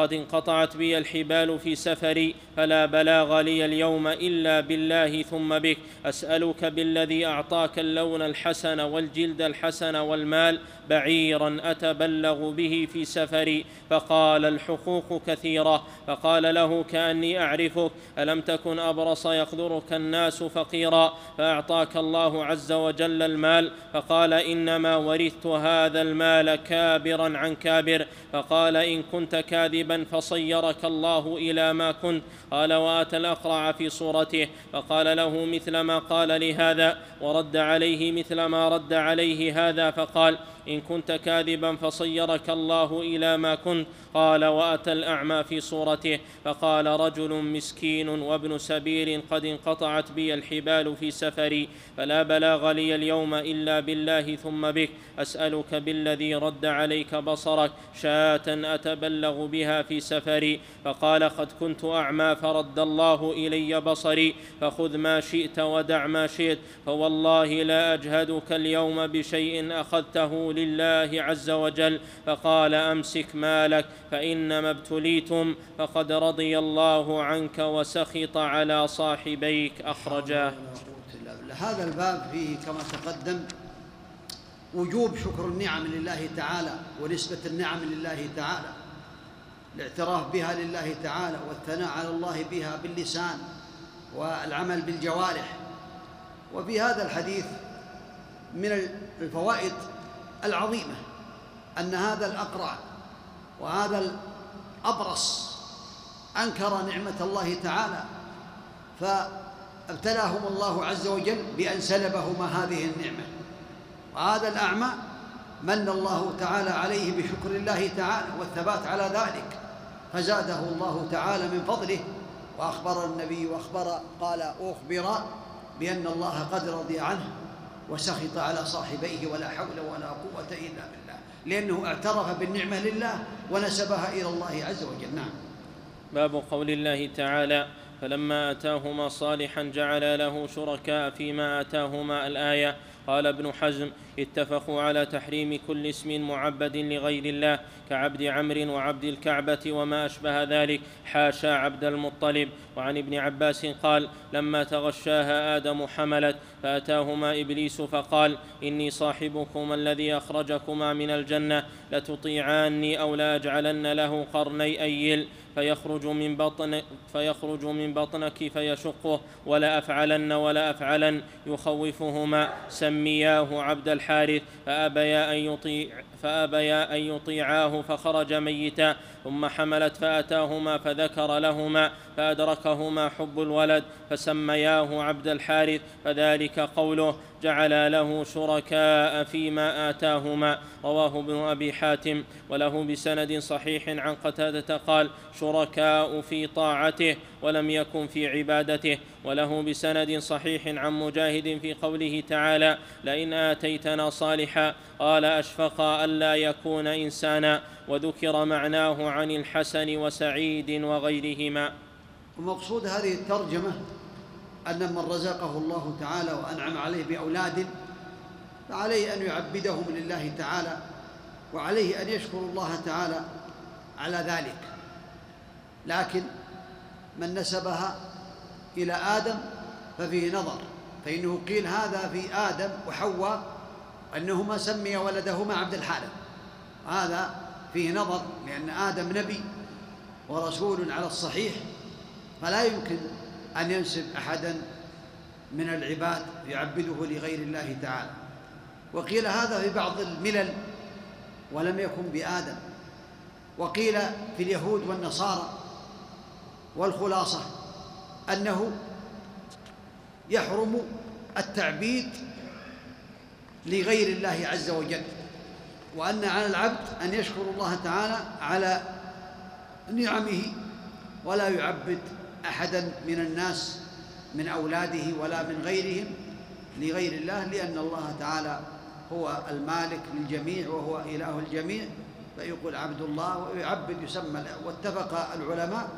قد انقطعت بي الحبال في سفري فلا بلاغ لي اليوم إلا بالله ثم بك. أسألك بالذي أعطاك اللون الحسن والجلد الحسن والمال بعيرا أتبلغ به في سفري. فقال الحقوق كثيرة فقال له كأني أعرفك ألم تكن أبرص يقذرك الناس فقيرا؟ فأعطاك الله عز وجل المال فقال إنما ورثت هذا المال كابرا عن كابر. فقال إن كنت كاذبا فصيرك الله إلى ما كنت قال وآتى الأقرع في صورته فقال له مثل ما قال لهذا ورد عليه مثل ما رد عليه هذا فقال إن كنت كاذبا فصيرك الله إلى ما كنت قال وآتى الأعمى في صورته فقال رجل مسكين وابن سبيل قد انقطعت بي الحبال في سفري فلا بلاغ لي اليوم إلا بالله ثم بك. أسألك بالذي رد عليك بصرك شاة أتبلغ بها في سفري. فقال قد كنت أعمى فرد الله إلي بصري. فخذ ما شئت ودع ما شئت. فوالله لا أجهدك اليوم بشيء أخذته لله عز وجل. فقال أمسك مالك. فإنما ابتليتم. فقد رضي الله عنك وسخط على صاحبيك. أخرجاه. هذا الباب فيه كما تقدم وجوب شكر النعم لله تعالى ونسبة النعم لله تعالى. الاعتراف بها لله تعالى والثناء على الله بها باللسان والعمل بالجوارح. وفي هذا الحديث من الفوائد العظيمة أن هذا الأقرع وهذا الأبرص أنكر نعمة الله تعالى فابتلاهم الله عز وجل بأن سلبهما هذه النعمة. وهذا الأعمى من الله تعالى عليه بشكر الله تعالى والثبات على ذلك. فزاده الله تعالى من فضله وأخبر النبي وأخبر قال أخبر بأن الله قد رضي عنه وسخط على صاحبيه ولا حول ولا قوة إلا بالله لأنه اعترف بالنعمة لله ونسبها إلى الله عز وجل. نعم. باب قول الله تعالى فلما آتاهما صالحا جعل له شركاء فيما آتاهما الآية. قال ابن حزم اتفقوا على تحريم كل اسم معبد لغير الله كعبد عمرو وعبد الكعبة وما أشبه ذلك. حاشا عبد المطلب. وعن ابن عباس قال لما تغشاها آدم حملت فأتاهما إبليس فقال إني صاحبكما الذي أخرجكما من الجنة لتطيعاني أو لاجعلن له قرني أيل. فيخرج من بطن فيخرج من بطنك فيشقه ولا أفعلن ولا أفعلن. يخوفهما سمياه عبد الحارث فأبيا أن يطيع فأبيا أن يطيعاه فخرج ميتا ثم حملت فأتاهما فذكر لهما فأدركهما حب الولد فسمياه عبد الحارث فذلك قوله جعل له شركاء فيما آتاهما. رواه ابن أبي حاتم. وله بسند صحيح عن قتادة قال شركاء في طاعته ولم يكن في عبادته. وله بسند صحيح عن مجاهد في قوله تعالى لئن آتيتنا صالحا. قال أشفق ألا يكون إنسانا. وذكر معناه عن الحسن وسعيد وغيرهما. ومقصود هذه الترجمة أن من رزقه الله تعالى وأنعم عليه بأولاد فعليه أن يعبدهم لله تعالى وعليه أن يشكر الله تعالى على ذلك. لكن من نسبها إلى آدم ففيه نظر فإنه قيل هذا في آدم وحواء أنهما سمي ولدهما عبد الحارث. هذا فيه نظر لأن آدم نبي ورسول على الصحيح فلا يمكن أن ينسب أحدا من العباد يعبده لغير الله تعالى. وقيل هذا في بعض الملل ولم يكن بآدم. وقيل في اليهود والنصارى والخلاصة أنه يحرم التعبيد لغير الله عز وجل وأن على العبد أن يشكر الله تعالى على نعمه ولا يعبد أحدا من الناس من أولاده ولا من غيرهم لغير الله لأن الله تعالى هو المالك للجميع وهو إله الجميع. فيقول عبد الله ويعبد يسمى واتفق العلماء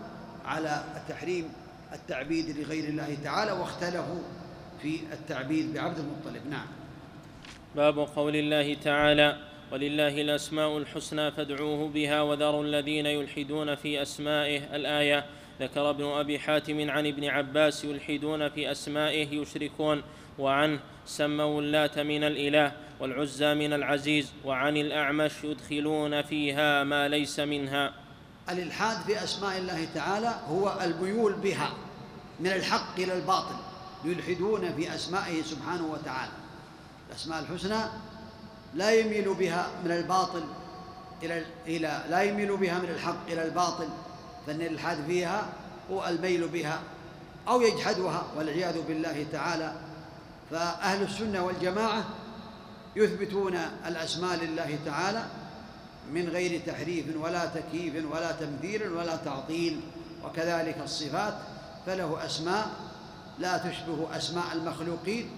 على تحريم التعبيد لغير الله تعالى واختلفوا في التعبيد بعبد المطلب. نعم. باب قول الله تعالى ولله الأسماء الحسنى فادعوه بها وذروا الذين يلحدون في أسمائه. الآية ذكر ابن أبي حاتم عن ابن عباس يلحدون في أسمائه يشركون وعنه سموا اللات من الإله والعزى من العزيز وعن الأعمش يدخلون فيها ما ليس منها. الإلحاد في اسماء الله تعالى هو الميول بها من الحق إلى الباطل يلحدون في أسمائه سبحانه وتعالى. الأسماء الحسنى لا يميل بها من الباطل إلى إلى لا يميل بها من الحق إلى الباطل فان الالحاد فيها هو الميل بها أو يجحدها والعياذ بالله تعالى. فأهل السنة والجماعة يثبتون الأسماء لله تعالى من غير تحريف ولا تكييف ولا تمثيل ولا تعطيل وكذلك الصفات فله أسماء لا تشبه أسماء المخلوقين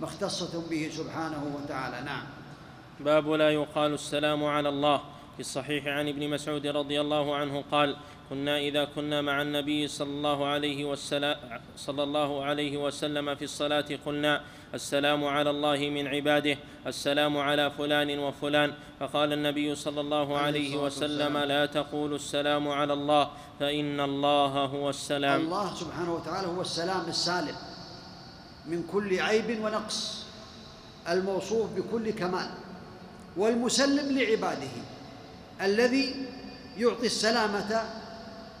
مختصة به سبحانه وتعالى. نعم. باب لا يقال السلام على الله. في الصحيح عن ابن مسعود رضي الله عنه قال كنا إذا كنا مع النبي صلى الله عليه وسلم صلى الله عليه وسلم في الصلاة قلنا السلام على الله من عباده السلام على فلان وفلان. فقال النبي صلى الله عليه وسلم لا تقولوا السلام على الله فإن الله هو السلام. الله سبحانه وتعالى هو السلام السالم من كل عيب ونقص الموصوف بكل كمال والمسلم لعباده الذي يعطي السلامة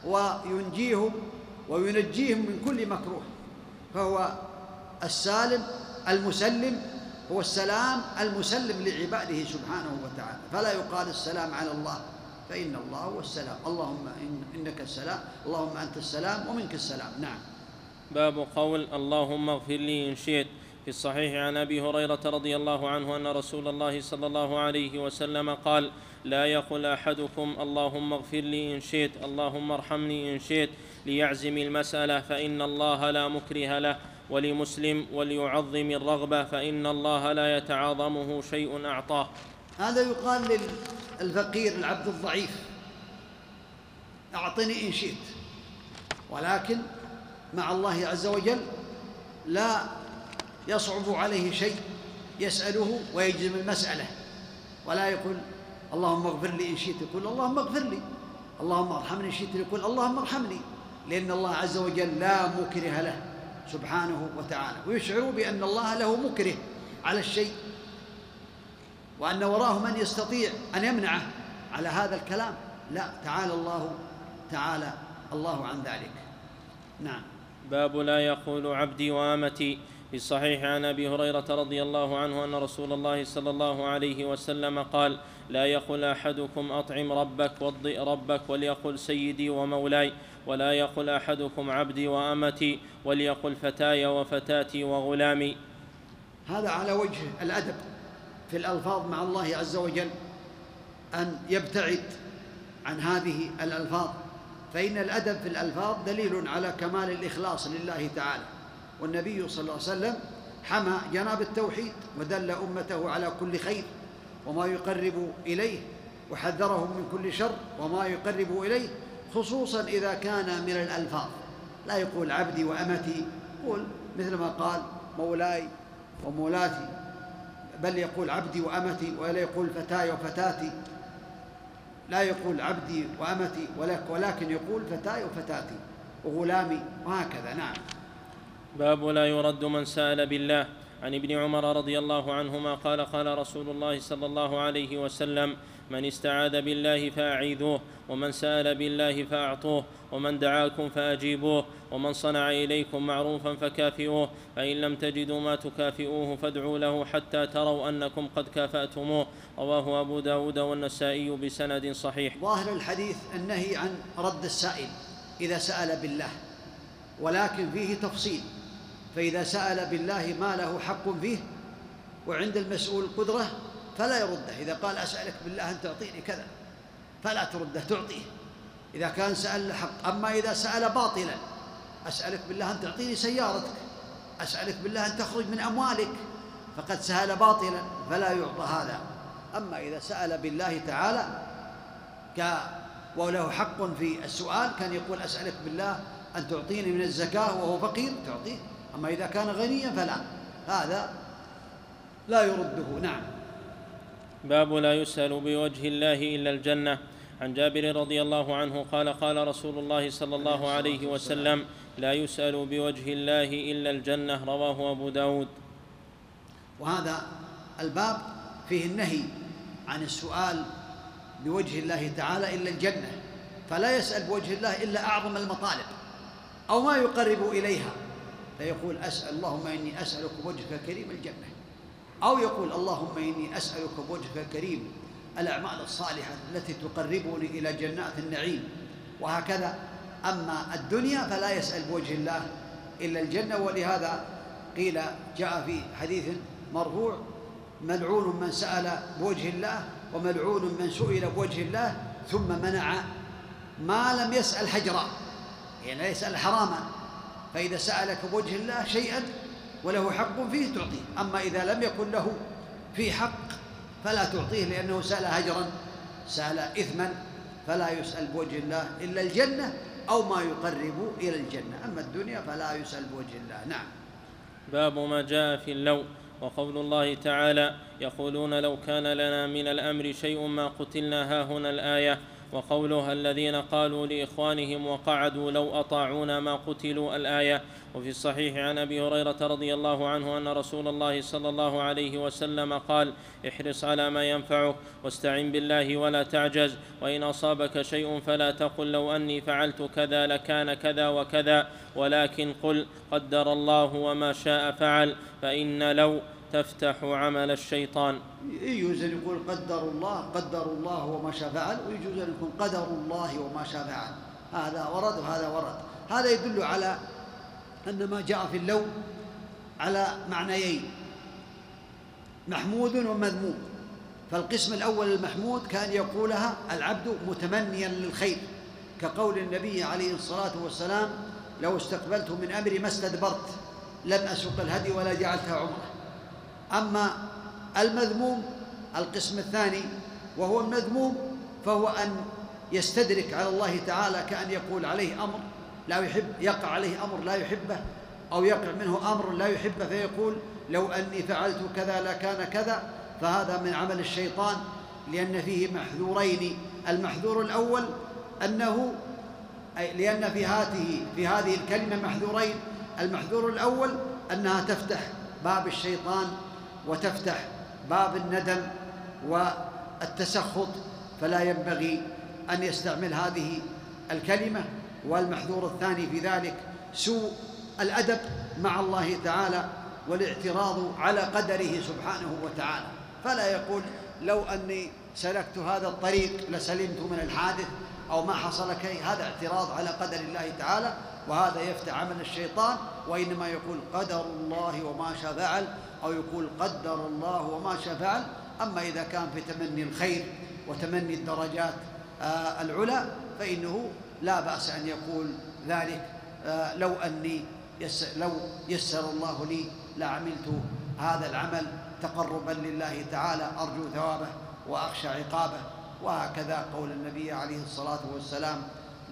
وينجيهم وينجيهم من كل مكروه. فهو السالم المسلم هو السلام المسلم لعباده سبحانه وتعالى. فلا يقال السلام على الله فإن الله هو السلام. اللهم إن إنك السلام اللهم أنت السلام ومنك السلام. نعم. باب قول اللهم اغفر لي إن شئت. في الصحيح عن أبي هريرة رضي الله عنه أن رسول الله صلى الله عليه وسلم قال لا يقل أحدكم اللهم اغفر لي إن شئت اللهم ارحمني إن شئت ليعزم المسألة فإن الله لا مكره له ولمسلم وليعظم الرغبة فإن الله لا يتعاظمه شيء أعطاه. هذا يقال للفقير العبد الضعيف أعطني إن شئت ولكن مع الله عز وجل لا يصعب عليه شيء يسأله ويجزم المسألة ولا يقول اللهم اغفر لي إن شئت يقول اللهم اغفر لي. اللهم ارحمني إن شئت يقول اللهم ارحمني. لأن الله عز وجل لا مكره له سبحانه وتعالى. ويشعر بأن الله له مكره على الشيء. وأن وراه من يستطيع أن يمنعه على هذا الكلام. لا تعالى الله تعالى الله عن ذلك. نعم. باب لا يقول عبدي وامتي. في الصحيح عن أبي هريرة رضي الله عنه أن رسول الله صلى الله عليه وسلم قال لا يقل أحدكم أطعم ربك واضئ ربك وليقل سيدي ومولاي ولا يقل أحدكم عبدي وأمتي وليقل فتاي وفتاتي وغلامي. هذا على وجه الأدب في الألفاظ مع الله عز وجل أن يبتعد عن هذه الألفاظ فإن الأدب في الألفاظ دليل على كمال الإخلاص لله تعالى. والنبي صلى الله عليه وسلم حمى جناب التوحيد ودل أمته على كل خير وما يقرب إليه وحذرهم من كل شر وما يقرب إليه خصوصا إذا كان من الألفاظ. لا يقول عبدي وأمتي يقول مثل ما قال مولاي ومولاتي بل يقول عبدي وأمتي ولا يقول فتاي وفتاتي. لا يقول عبدي وأمتي ولكن يقول فتاي وفتاتي وغلامي وهكذا. نعم. باب لا يرد من سأل بالله. عن ابن عمر رضي الله عنهما قال قال رسول الله صلى الله عليه وسلم من استعاذ بالله فأعيذوه ومن سأل بالله فأعطوه ومن دعاكم فأجيبوه ومن صنع إليكم معروفا فكافئوه فإن لم تجدوا ما تكافئوه فادعوا له حتى تروا أنكم قد كافأتموه. رواه أبو داود والنسائي بسند صحيح. ظاهر الحديث النهي عن رد السائل إذا سأل بالله. ولكن فيه تفصيل. فإذا سأل بالله ما له حق فيه وعند المسؤول قدرة فلا يرده. إذا قال أسألك بالله أن تعطيني كذا فلا ترده تعطيه. إذا كان سأل حق أما إذا سأل باطلا أسألك بالله أن تعطيني سيارتك أسألك بالله أن تخرج من أموالك فقد سأل باطلا فلا يعطى هذا. أما إذا سأل بالله تعالى ك وله حق في السؤال كان يقول أسألك بالله أن تعطيني من الزكاة وهو فقير؟ تعطيه. أما إذا كان غنيا فلا. هذا لا يرده. نعم. باب لا يسأل بوجه الله إلا الجنة. عن جابر رضي الله عنه قال قال رسول الله صلى الله عليه وسلم لا يسأل بوجه الله إلا الجنة. رواه أبو داود. وهذا الباب فيه النهي عن السؤال بوجه الله تعالى إلا الجنة. فلا يسأل بوجه الله إلا أعظم المطالب. أو ما يقرب إليها فيقول أسأل اللهم إني أسألك بوجهك الكريم الجنة. أو يقول اللهم إني أسألك بوجهك الكريم الأعمال الصالحة التي تقربني إلى جنات النعيم. وهكذا أما الدنيا فلا يسأل بوجه الله إلا الجنة. ولهذا قيل جاء في حديث مرفوع ملعون من سأل بوجه الله وملعون من سئل بوجه الله ثم منع. ما لم يسأل حجرا. يعني يسأل حراما. فإذا سألك بوجه الله شيئا وله حق فيه تعطيه. أما إذا لم يكن له فيه حق فلا تعطيه لأنه سأل هجرا سأل إثما فلا يسأل بوجه الله إلا الجنة أو ما يقرب إلى الجنة. أما الدنيا فلا يسأل بوجه الله. نعم. باب ما جاء في اللو. وقول الله تعالى يقولون لو كان لنا من الأمر شيء ما قتلنا هاهنا الآية. وقولها الذين قالوا لإخوانهم وقعدوا لو أطاعونا ما قتلوا الآية. وفي الصحيح عن أبي هريرة رضي الله عنه أن رسول الله صلى الله عليه وسلم قال احرص على ما ينفعك واستعن بالله ولا تعجز وإن أصابك شيء فلا تقل لو أني فعلت كذا لكان كذا وكذا ولكن قل قدر الله وما شاء فعل فإن لو تفتح عمل الشيطان. يجوز أن يقول قدر الله قدر الله وما شاء فعل ويجوز أن يكون قدر الله وما شاء فعل. هذا ورد وهذا ورد. هذا يدل على أن ما جاء في اللو على معنيين. محمود ومذموم. فالقسم الأول المحمود كان يقولها العبد متمنيا للخير كقول النبي عليه الصلاة والسلام لو استقبلت من أمري ما استدبرت لم أسق الهدي ولا جعلتها عمرة. أما المذموم القسم الثاني وهو المذموم فهو أن يستدرك على الله تعالى كأن يقول عليه أمر لا يحب يقع عليه أمر لا يحبه أو يقع منه أمر لا يحبه فيقول لو أني فعلت كذا لكان كذا فهذا من عمل الشيطان لأن فيه محذورين. المحذور الأول أنه أي لأن في هذه في هذه الكلمة محذورين. المحذور الأول أنها تفتح باب الشيطان وتفتح باب الندم والتسخط فلا ينبغي أن يستعمل هذه الكلمة. والمحذور الثاني في ذلك سوء الأدب مع الله تعالى والاعتراض على قدره سبحانه وتعالى. فلا يقول لو أني سلكت هذا الطريق لسلمت من الحادث أو ما حصل كي هذا اعتراض على قدر الله تعالى. وهذا يفتح عمل الشيطان وإنما يقول قدر الله وما شاء فعل أو يقول قدر الله وما شاء فعل أما إذا كان في تمني الخير وتمني الدرجات آه العلى فإنه لا بأس أن يقول ذلك. آه لو أني لو يسر الله لي لعملت هذا العمل تقربا لله تعالى أرجو ثوابه وأخشى عقابه. وهكذا قول النبي عليه الصلاة والسلام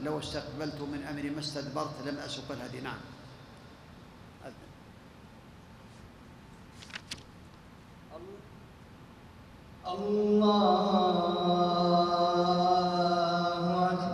لو استقبلت من أمري ما استدبرت لم أسق الهدي. نعم. الله أكبر.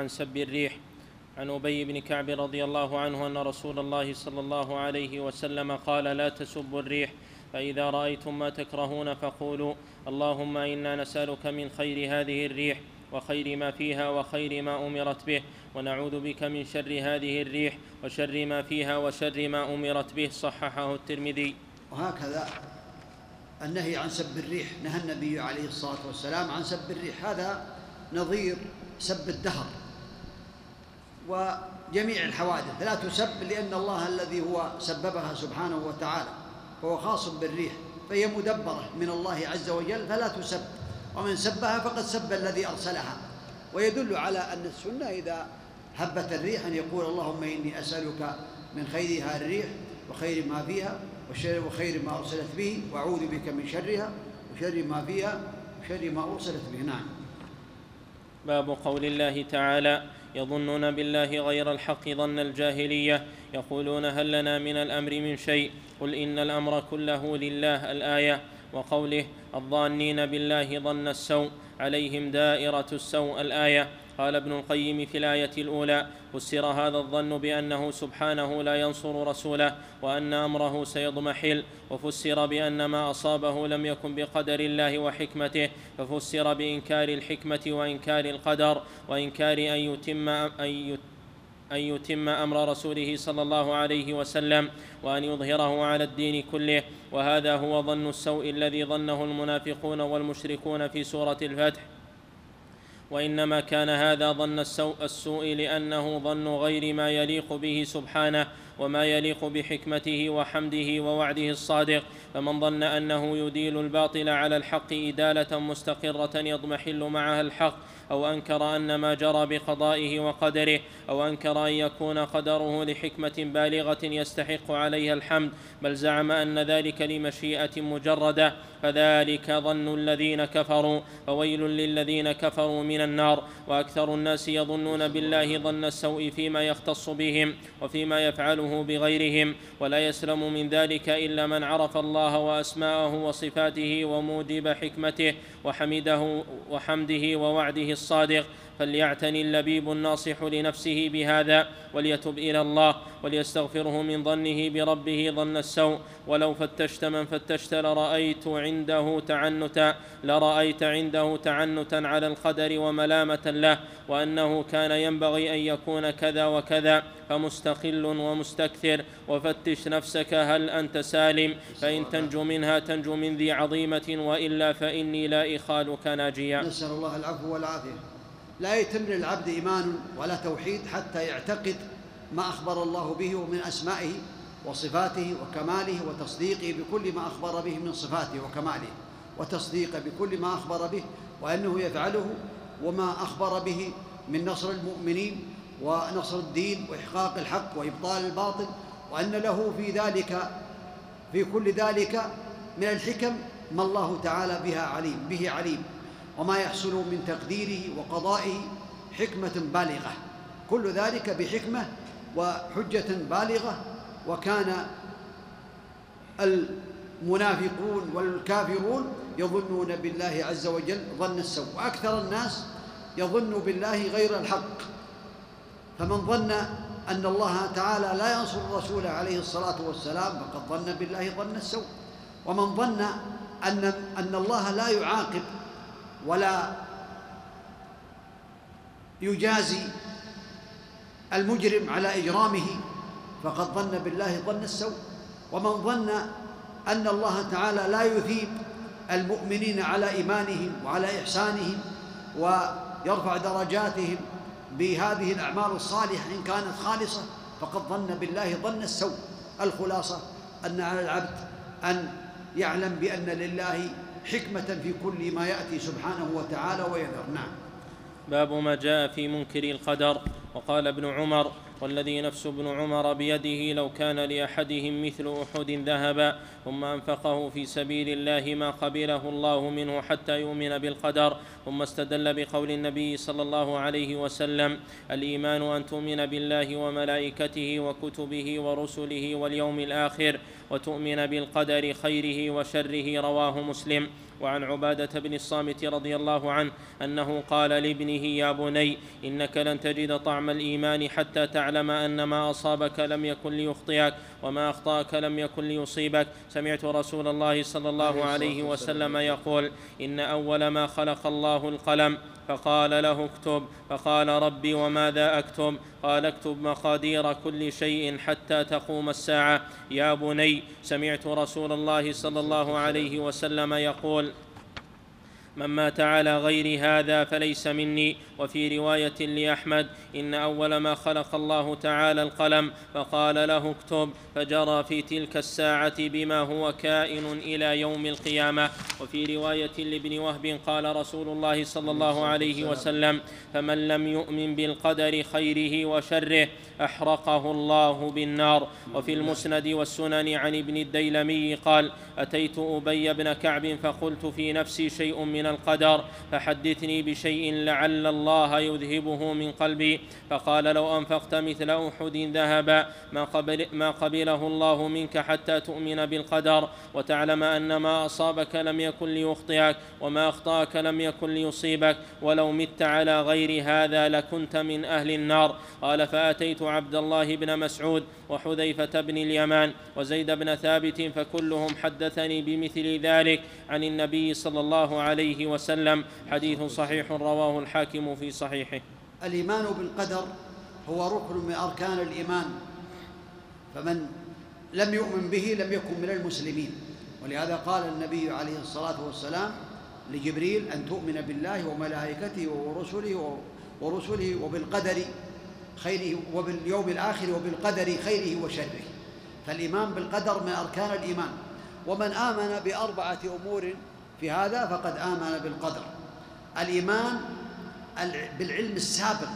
عن سب الريح. عن أبي بن كعب رضي الله عنه أن رسول الله صلى الله عليه وسلم قال لا تسبوا الريح فإذا رأيتم ما تكرهون فقولوا اللهم إنا نسألك من خير هذه الريح وخير ما فيها وخير ما أمرت به ونعوذ بك من شر هذه الريح وشر ما فيها وشر ما أمرت به صححه الترمذي. وهكذا النهي عن سب الريح نهى النبي عليه الصلاة والسلام عن سب الريح. هذا نظير سب الدهر. وجميع الحوادث. لا تسب لأن الله الذي هو سببها سبحانه وتعالى هو خاص بالريح فهي مدبرة من الله عز وجل فلا تسب. ومن سبها فقد سب الذي أرسلها. ويدل على أن السنة إذا هبت الريح أن يقول اللهم إني أسألك من خيرها الريح وخير ما فيها وخير ما أرسلت به وأعوذ بك من شرها وشر ما فيها وشر ما أرسلت به. نعم. باب قول الله تعالى يظنون بالله غير الحق ظن الجاهلية يقولون هل لنا من الأمر من شيء؟ قل إن الأمر كله لله الآية وقوله الظانين بالله ظن السوء عليهم دائرة السوء الآية. قال ابن القيم في الآية الأولى فسر هذا الظن بأنه سبحانه لا ينصر رسوله وأن أمره سيضمحل وفسر بأن ما أصابه لم يكن بقدر الله وحكمته ففسر بإنكار الحكمة وإنكار القدر وإنكار أن يتم أن أن يتم أمر رسوله صلى الله عليه وسلم وأن يظهره على الدين كله. وهذا هو ظن السوء الذي ظنه المنافقون والمشركون في سورة الفتح. وإنما كان هذا ظن السوء, السوء لأنه ظن غير ما يليق به سبحانه وما يليق بحكمته وحمده ووعده الصادق فمن ظن أنه يديل الباطل على الحق إدالة مستقرة يضمحل معها الحق أو أنكر أن ما جرى بقضائه وقدره أو أنكر أن يكون قدره لحكمة بالغة يستحق عليها الحمد بل زعم أن ذلك لمشيئة مجردة فذلك ظن الذين كفروا فويل للذين كفروا من النار وأكثر الناس يظنون بالله ظن السوء فيما يختص بهم وفيما يفعله بغيرهم ولا يسلم من ذلك إلا من عرف الله وأسماءه وصفاته وموجب حكمته وحمده وحمده ووعده الصادق فليعتني اللبيب الناصح لنفسه بهذا وليتب إلى الله وليستغفره من ظنه بربه ظن السوء ولو فتشت من فتشت لرأيت عنده تعنتا لرأيت عنده تعنتا على القدر وملامة له وأنه كان ينبغي أن يكون كذا وكذا فمستقل ومستكثر وفتش نفسك هل أنت سالم فإن تنجو منها تنجو من ذي عظيمة وإلا فإني لا إخالك ناجيا نسأل الله العفو والعافية. لا يتم للعبد إيمان ولا توحيد حتى يعتقد ما أخبر الله به من أسمائه وصفاته وكماله وتصديقه بكل ما أخبر به من صفاته وكماله وتصديقه بكل ما أخبر به وأنه يفعله وما أخبر به من نصر المؤمنين ونصر الدين وإحقاق الحق وإبطال الباطل وأن له في ذلك في كل ذلك من الحكم ما الله تعالى بها عليم به عليم. وما يحصل من تقديره وقضائه حكمة بالغة. كل ذلك بحكمة وحجة بالغة وكان المنافقون والكافرون يظنون بالله عز وجل ظن السوء. وأكثر الناس يظن بالله غير الحق. فمن ظن أن الله تعالى لا ينصر الرسول عليه الصلاة والسلام فقد ظن بالله ظن السوء. ومن ظن أن أن الله لا يعاقب ولا يجازي المجرم على إجرامه فقد ظن بالله ظن السوء. ومن ظن أن الله تعالى لا يثيب المؤمنين على إيمانهم وعلى إحسانهم ويرفع درجاتهم بهذه الأعمال الصالحة إن كانت خالصة فقد ظن بالله ظن السوء. الخلاصة أن على العبد أن يعلم بأن لله حكمة في كل ما يأتي سبحانه وتعالى ويذر. نعم. باب ما جاء في منكر القدر. وقال ابن عمر والذي نفس ابن عمر بيده لو كان لأحدهم مثل أحد ذهبا ثم أنفقه في سبيل الله ما قبله الله منه حتى يؤمن بالقدر ثم استدل بقول النبي صلى الله عليه وسلم الإيمان أن تؤمن بالله وملائكته وكتبه ورسله واليوم الآخر وتؤمن بالقدر خيره وشره رواه مسلم وعن عبادة بن الصامت رضي الله عنه أنه قال لابنه يا بني إنك لن تجد طعم الإيمان حتى تعلم أن ما أصابك لم يكن ليخطئك وما أخطأك لم يكن ليصيبك. سمعت رسول الله صلى الله عليه وسلم يقول إن أول ما خلق الله القلم فقال له اكتب. فقال ربي وماذا أكتب؟ قال اكتب مقادير كل شيء حتى تقوم الساعة. يا بني سمعت رسول الله صلى الله عليه وسلم يقول من مات على غير هذا فليس مني. وفي رواية لأحمد إن أول ما خلق الله تعالى القلم فقال له اكتب فجرى في تلك الساعة بما هو كائن إلى يوم القيامة. وفي رواية لابن وهب قال رسول الله صلى الله عليه وسلم فمن لم يؤمن بالقدر خيره وشره أحرقه الله بالنار. وفي المسند والسنن عن ابن الديلمي قال أتيت أبي بن كعب فقلت في نفسي شيء من القدر فحدثني بشيء لعل الله يذهبه من قلبي. فقال لو أنفقت مثل أحد ذهبا ما, قبل ما قبله الله منك حتى تؤمن بالقدر. وتعلم أن ما أصابك لم يكن ليخطئك وما أخطأك لم يكن ليصيبك. ولو مت على غير هذا لكنت من أهل النار. قال فأتيت عبد الله بن مسعود وحذيفة بن اليمان وزيد بن ثابت فكلهم حدثني بمثل ذلك. عن النبي صلى الله عليه وسلم. حديث صحيح رواه الحاكم في صحيحه. الإيمان بالقدر هو ركن من أركان الإيمان. فمن لم يؤمن به لم يكن من المسلمين. ولهذا قال النبي عليه الصلاة والسلام لجبريل أن تؤمن بالله وملائكته ورسله ورسله وبالقدر خيره وباليوم الآخر وبالقدر خيره وشره. فالإيمان بالقدر من أركان الإيمان. ومن آمن بأربعة أمور في هذا فقد آمن بالقدر. الإيمان بالعلم السابق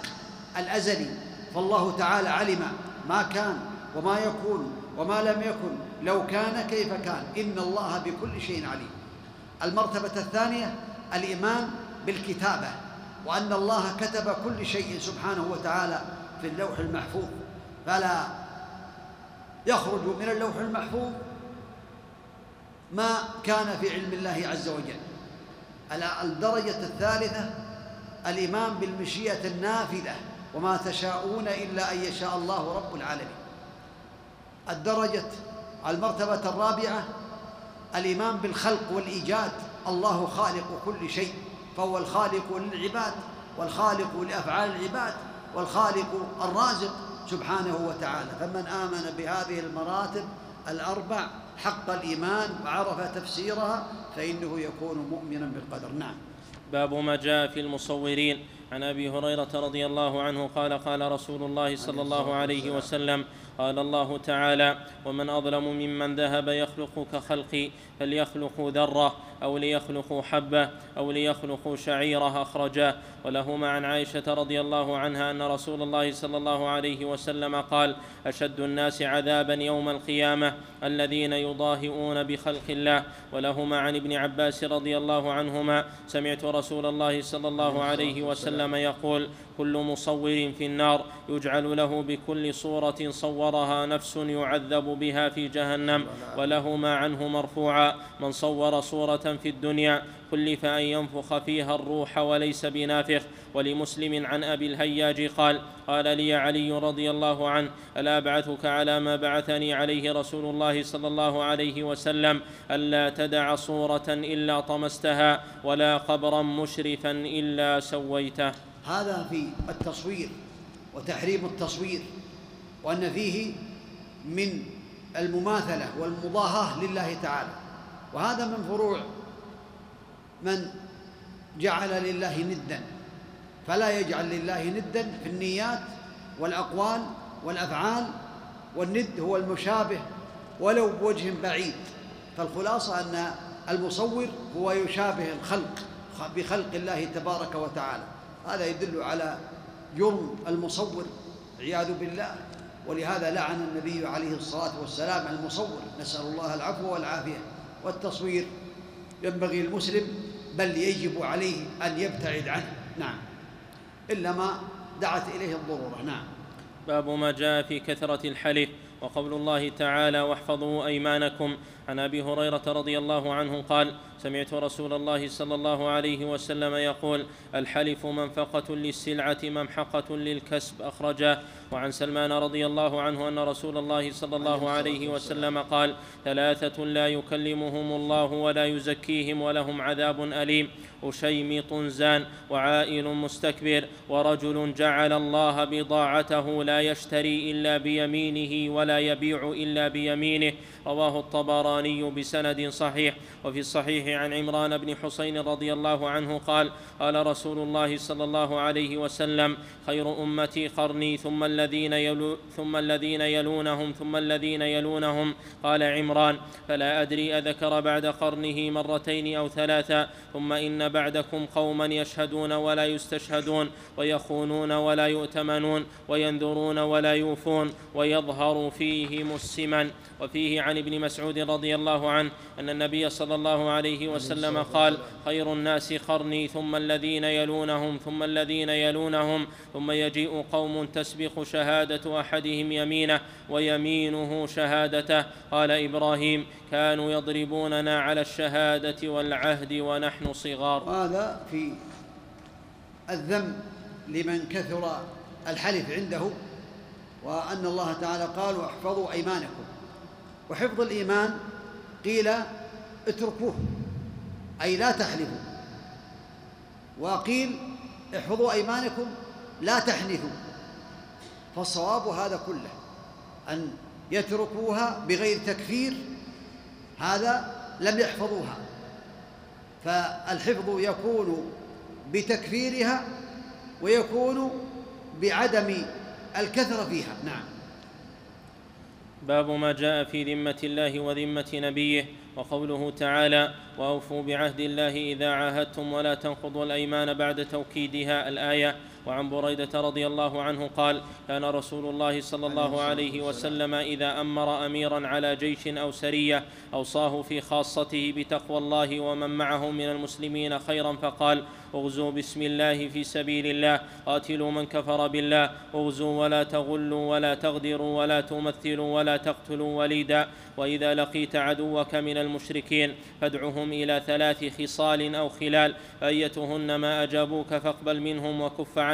الأزلي. فالله تعالى علم ما كان وما يكون وما لم يكن. لو كان كيف كان. إن الله بكل شيء عليم. المرتبة الثانية الإيمان بالكتابة. وأن الله كتب كل شيء سبحانه وتعالى في اللوح المحفوظ. فلا يخرج من اللوح المحفوظ ما كان في علم الله عز وجل. الدرجة الثالثة الإيمان بالمشيئة النافذة وما تشاءون إلا أن يشاء الله رب العالمين. الدرجة المرتبة الرابعة الإيمان بالخلق والإيجاد الله خالق كل شيء فهو الخالق للعباد والخالق لأفعال العباد والخالق الرازق سبحانه وتعالى. فمن آمن بهذه المراتب الأربع حق الإيمان وعرف تفسيرها فإنه يكون مؤمنا بالقدر. نعم. باب ما جاء في المصورين. عن أبي هريرة رضي الله عنه قال قال رسول الله صلى الله عليه وسلم قال الله تعالى ومن أظلم ممن ذهب يخلق كخلقي فليخلقوا ذرة. أو ليخلقوا حبة أو ليخلقوا شعيرة أخرجاه. ولهما عن عائشة رضي الله عنها أن رسول الله صلى الله عليه وسلم قال أشد الناس عذابا يوم القيامة الذين يضاهئون بخلق الله. ولهما عن ابن عباس رضي الله عنهما سمعت رسول الله صلى الله عليه وسلم يقول كل مصور في النار يجعل له بكل صورة صورها نفس يعذب بها في جهنم. ولهما عنه مرفوعا من صور صوره في الدنيا كلف أن ينفخ فيها الروح وليس بنافخ. ولمسلم عن أبي الهياج قال قال لي علي رضي الله عنه ألا ابعثك على ما بعثني عليه رسول الله صلى الله عليه وسلم؟ ألا تدع صورة إلا طمستها ولا قبرا مشرفا إلا سويته. هذا في التصوير وتحريم التصوير وأن فيه من المماثلة والمضاهاة لله تعالى. وهذا من فروع من جعل لله ندا. فلا يجعل لله ندا في النيات والأقوال والأفعال والند هو المشابه ولو بوجه بعيد. فالخلاصة أن المصور هو يشابه الخلق بخلق الله تبارك وتعالى. هذا يدل على جرم المصور عياذ بالله. ولهذا لعن النبي عليه الصلاة والسلام المصور. نسأل الله العفو والعافية. والتصوير ينبغي المسلم بل يجب عليه أن يبتعد عنه. نعم. إلا ما دعت إليه الضرورة. نعم. باب ما جاء في كثرة الحلف وقول الله تعالى واحفظوا أيمانكم. عن أبي هريرة رضي الله عنه قال سمعت رسول الله صلى الله عليه وسلم يقول الحلف منفقة للسلعة ممحقة للكسب أخرجه. وعن سلمان رضي الله عنه أن رسول الله صلى الله عليه وسلم قال ثلاثة لا يكلمهم الله ولا يزكيهم ولهم عذاب أليم. أشيمط زان وعائل مستكبر ورجل جعل الله بضاعته لا يشتري إلا بيمينه ولا يبيع إلا بيمينه رواه الطبراني بسند صحيح. وفي الصحيح عن عمران بن حسين رضي الله عنه قال قال رسول الله صلى الله عليه وسلم خير أمتي قرني ثم الذين يلو ثم الذين يلونهم ثم الذين يلونهم. قال عمران فلا أدري أذكر بعد قرنه مرتين أو ثلاثا ثم إن بعدكم قوما يشهدون ولا يستشهدون ويخونون ولا يؤتمنون وينذرون ولا يوفون ويظهر فيهم السمن. وفيه عن ابن مسعود رضي الله عنه أن النبي صلى الله عليه وسلم قال خير الناس قرني ثم الذين يلونهم ثم الذين يلونهم ثم يجيء قوم تسبق شهادة أحدهم يمينه ويمينه شهادته. قال إبراهيم كانوا يضربوننا على الشهادة والعهد ونحن صغار. وهذا في الذم لمن كثر الحلف عنده وأن الله تعالى قال واحفظوا أيمانكم. وحفظ الإيمان قيل اتركوه أي لا تحلفوا. وقيل احفظوا أيمانكم لا تحنثوا. فالصواب هذا كله أن يتركوها بغير تكفير هذا لم يحفظوها. فالحفظ يكون بتكفيرها ويكون بعدم الكثرة فيها. نعم. باب ما جاء في ذمة الله وذمة نبيه وقوله تعالى وأوفوا بعهد الله إذا عاهدتم ولا تنقضوا الأيمان بعد توكيدها الآية. وعن بريدة رضي الله عنه قال كان رسول الله صلى الله عليه وسلم إذا أمر أميرا على جيش أو سرية أوصاه في خاصته بتقوى الله ومن معه من المسلمين خيرا فقال اغزوا بسم الله في سبيل الله قاتلوا من كفر بالله أغزوا ولا تغلوا ولا تغدروا ولا تمثلوا ولا تقتلوا وليدا وإذا لقيت عدوك من المشركين فادعهم إلى ثلاث خصال أو خلال فايتهن ما أجابوك فاقبل منهم وكف عنهم.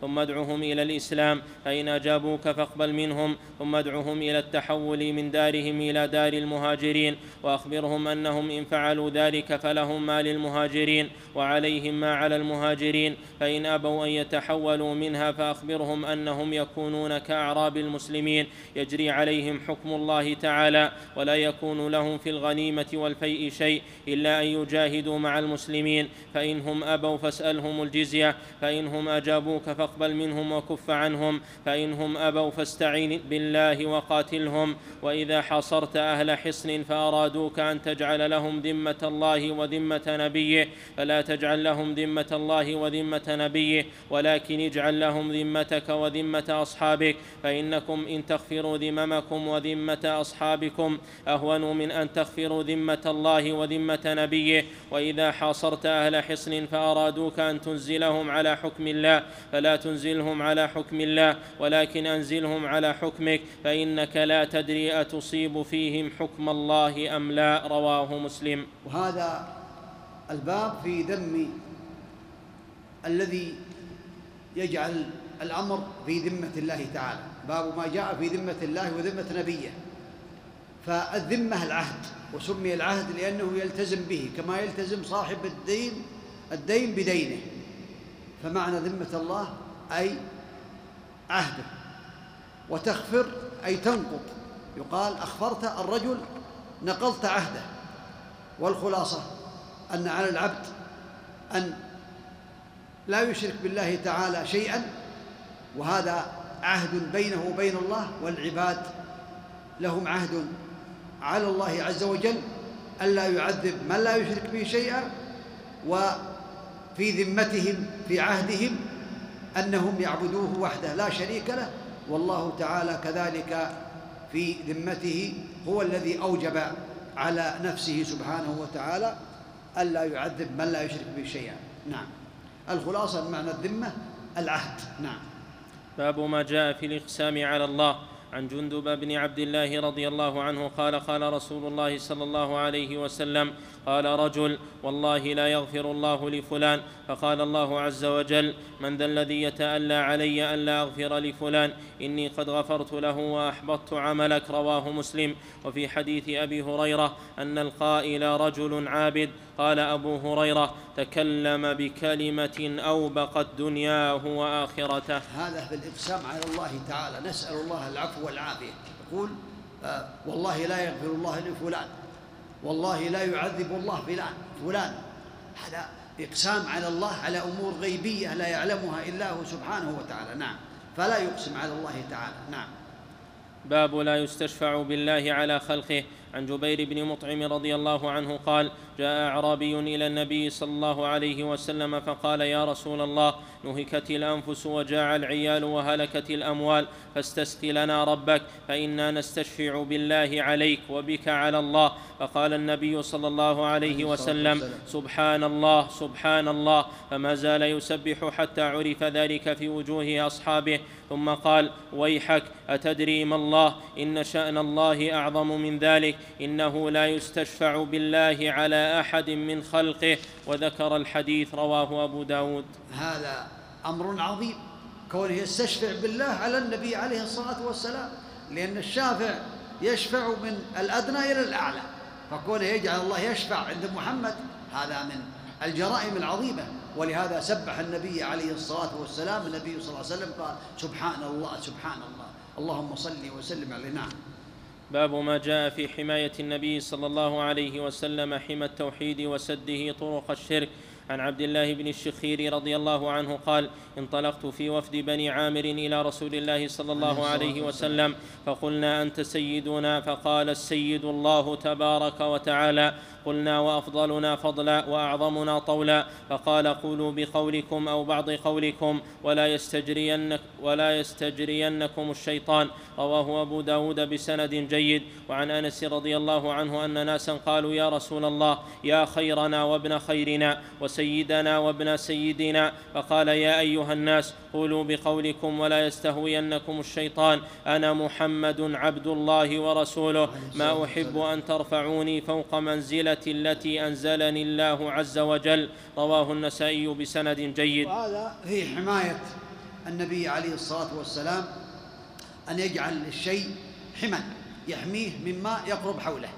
ثم ادعهم إلى الإسلام. فإن أجابوك فاقبل منهم. ثم ادعهم إلى التحول من دارهم إلى دار المهاجرين. وأخبرهم أنهم إن فعلوا ذلك فلهم ما للمهاجرين وعليهم ما على المهاجرين. فإن أبوا أن يتحولوا منها فأخبرهم أنهم يكونون كأعراب المسلمين. يجري عليهم حكم الله تعالى ولا يكون لهم في الغنيمة والفيء شيء إلا أن يجاهدوا مع المسلمين. فانهم أبوا فاسألهم الجزية. فانهم اجابوك فاقبل منهم وكف عنهم فإنهم أبوا فاستعن بالله وقاتلهم. وإذا حاصرت أهل حصن فأرادوك أن تجعل لهم ذمة الله وذمة نبيه. فلا تجعل لهم ذمة الله وذمة نبيه ولكن اجعل لهم ذمتك وذمة أصحابك. فإنكم إن تغفروا ذممكم وذمة أصحابكم أهون من أن تغفروا ذمة الله وذمة نبيه. وإذا حاصرت أهل حصن فأرادوك أن تنزلهم على حكم الله. فلا تنزلهم على حكم الله ولكن أنزلهم على حكمك فإنك لا تدري أتصيب فيهم حكم الله أم لا رواه مسلم. وهذا الباب في ذم الذي يجعل الأمر في ذمة الله تعالى. باب ما جاء في ذمة الله وذمة نبيه. فالذمة العهد وسمي العهد لأنه يلتزم به كما يلتزم صاحب الدين الدين بدينه. فمعنى ذمة الله أي عهده وتخفر أي تنقض. يقال أخفرت الرجل نقضت عهده. والخلاصة أن على العبد أن لا يشرك بالله تعالى شيئا وهذا عهد بينه وبين الله والعباد لهم عهد على الله عز وجل ألا يعذب من لا يشرك به شيئا وفي ذمتهم في عهدهم أنهم يعبدوه وحده لا شريك له. والله تعالى كذلك في ذمته هو الذي أوجب على نفسه سبحانه وتعالى ألا يعذب من لا يشرك به شيئا. نعم. الخلاصة معنى الذمة العهد. نعم. باب ما جاء في الإقسام على الله. عن جندب بن عبد الله رضي الله عنه قال قال رسول الله صلى الله عليه وسلم قال رجل والله لا يغفر الله لفلان فقال الله عز وجل من ذا الذي يتألى علي ألا أغفر لفلان إني قد غفرت له وأحبطت عملك رواه مسلم. وفي حديث أبي هريرة أن القائل رجل عابد قال أبو هريرة تكلم بكلمة أوبقت دنياه وآخرته. هذا في الإقسام على الله تعالى. نسأل الله العفو والعافية. يقول آه والله لا يغفر الله لفلان. والله لا يعذب الله فلان فلان. هذا إقسام على الله على أمور غيبية لا يعلمها إلا هو سبحانه وتعالى. نعم. فلا يقسم على الله تعالى. نعم. باب لا يستشفع بالله على خلقه. عن جبير بن مطعم رضي الله عنه قال جاء أعرابي إلى النبي صلى الله عليه وسلم فقال يا رسول الله نهكت الأنفس وجاع العيال وهلكت الأموال فاستسق لنا ربك فإنا نستشفع بالله عليك وبك على الله. فقال النبي صلى الله عليه وسلم سبحان الله سبحان الله. فما زال يسبح حتى عرف ذلك في وجوه أصحابه. ثم قال ويحك أتدري ما الله؟ إن شأن الله أعظم من ذلك. إنه لا يستشفع بالله على أحد من خلقه. وذكر الحديث رواه أبو داود. هذا أمر عظيم. كونه يستشفع بالله على النبي عليه الصلاة والسلام. لأن الشافع يشفع من الأدنى إلى الأعلى. فكونه يجعل الله يشفع عند محمد هذا من الجرائم العظيمة. ولهذا سبح النبي عليه الصلاة والسلام. النبي صلى الله عليه وسلم قال سبحان الله سبحان الله. اللهم صل وسلم عليه. نعم. باب ما جاء في حماية النبي صلى الله عليه وسلم حمى التوحيد وسده طرق الشرك. عن عبد الله بن الشخير رضي الله عنه قال انطلقت في وفد بني عامر إلى رسول الله صلى الله عليه وسلم فقلنا أنت سيدنا؟ فقال السيد الله تبارك وتعالى. قلنا وأفضلنا فضلا وأعظمنا طولا فقال قولوا بقولكم أو بعض قولكم ولا يستجرينك ولا يستجرينكم الشيطان. رواه أبو داود بسند جيد. وعن أنس رضي الله عنه أن ناسا قالوا يا رسول الله يا خيرنا وابن خيرنا وسيدنا وابن سيدنا. فقال يا أيها الناس قولوا بقولكم ولا يستهوينكم الشيطان. أنا محمد عبد الله ورسوله. ما أحب أن ترفعوني فوق منزلة التي أنزلني الله عز وجل. رواه النسائي بسند جيد. وهذا في حماية النبي عليه الصلاة والسلام أن يجعل الشيء حما يحميه مما يقرب حوله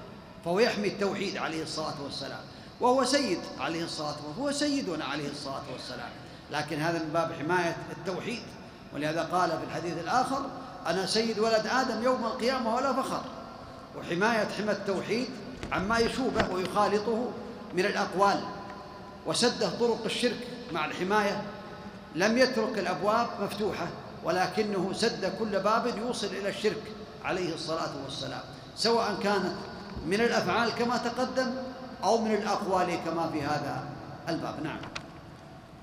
فهو يحمي التوحيد عليه الصلاة والسلام. وهو سيد عليه الصلاة والسلام هو سيدنا عليه الصلاة والسلام. لكن هذا من باب حماية التوحيد. ولهذا قال في الحديث الآخر أنا سيد ولد آدم يوم القيامة ولا فخر. وحماية حمى التوحيد عما يشوبه ويخالطه من الأقوال وسده طرق الشرك مع الحماية. لم يترك الأبواب مفتوحة ولكنه سد كل باب يوصل إلى الشرك عليه الصلاة والسلام سواء كانت من الأفعال كما تقدم أو من الأقوال كما في هذا الباب. نعم.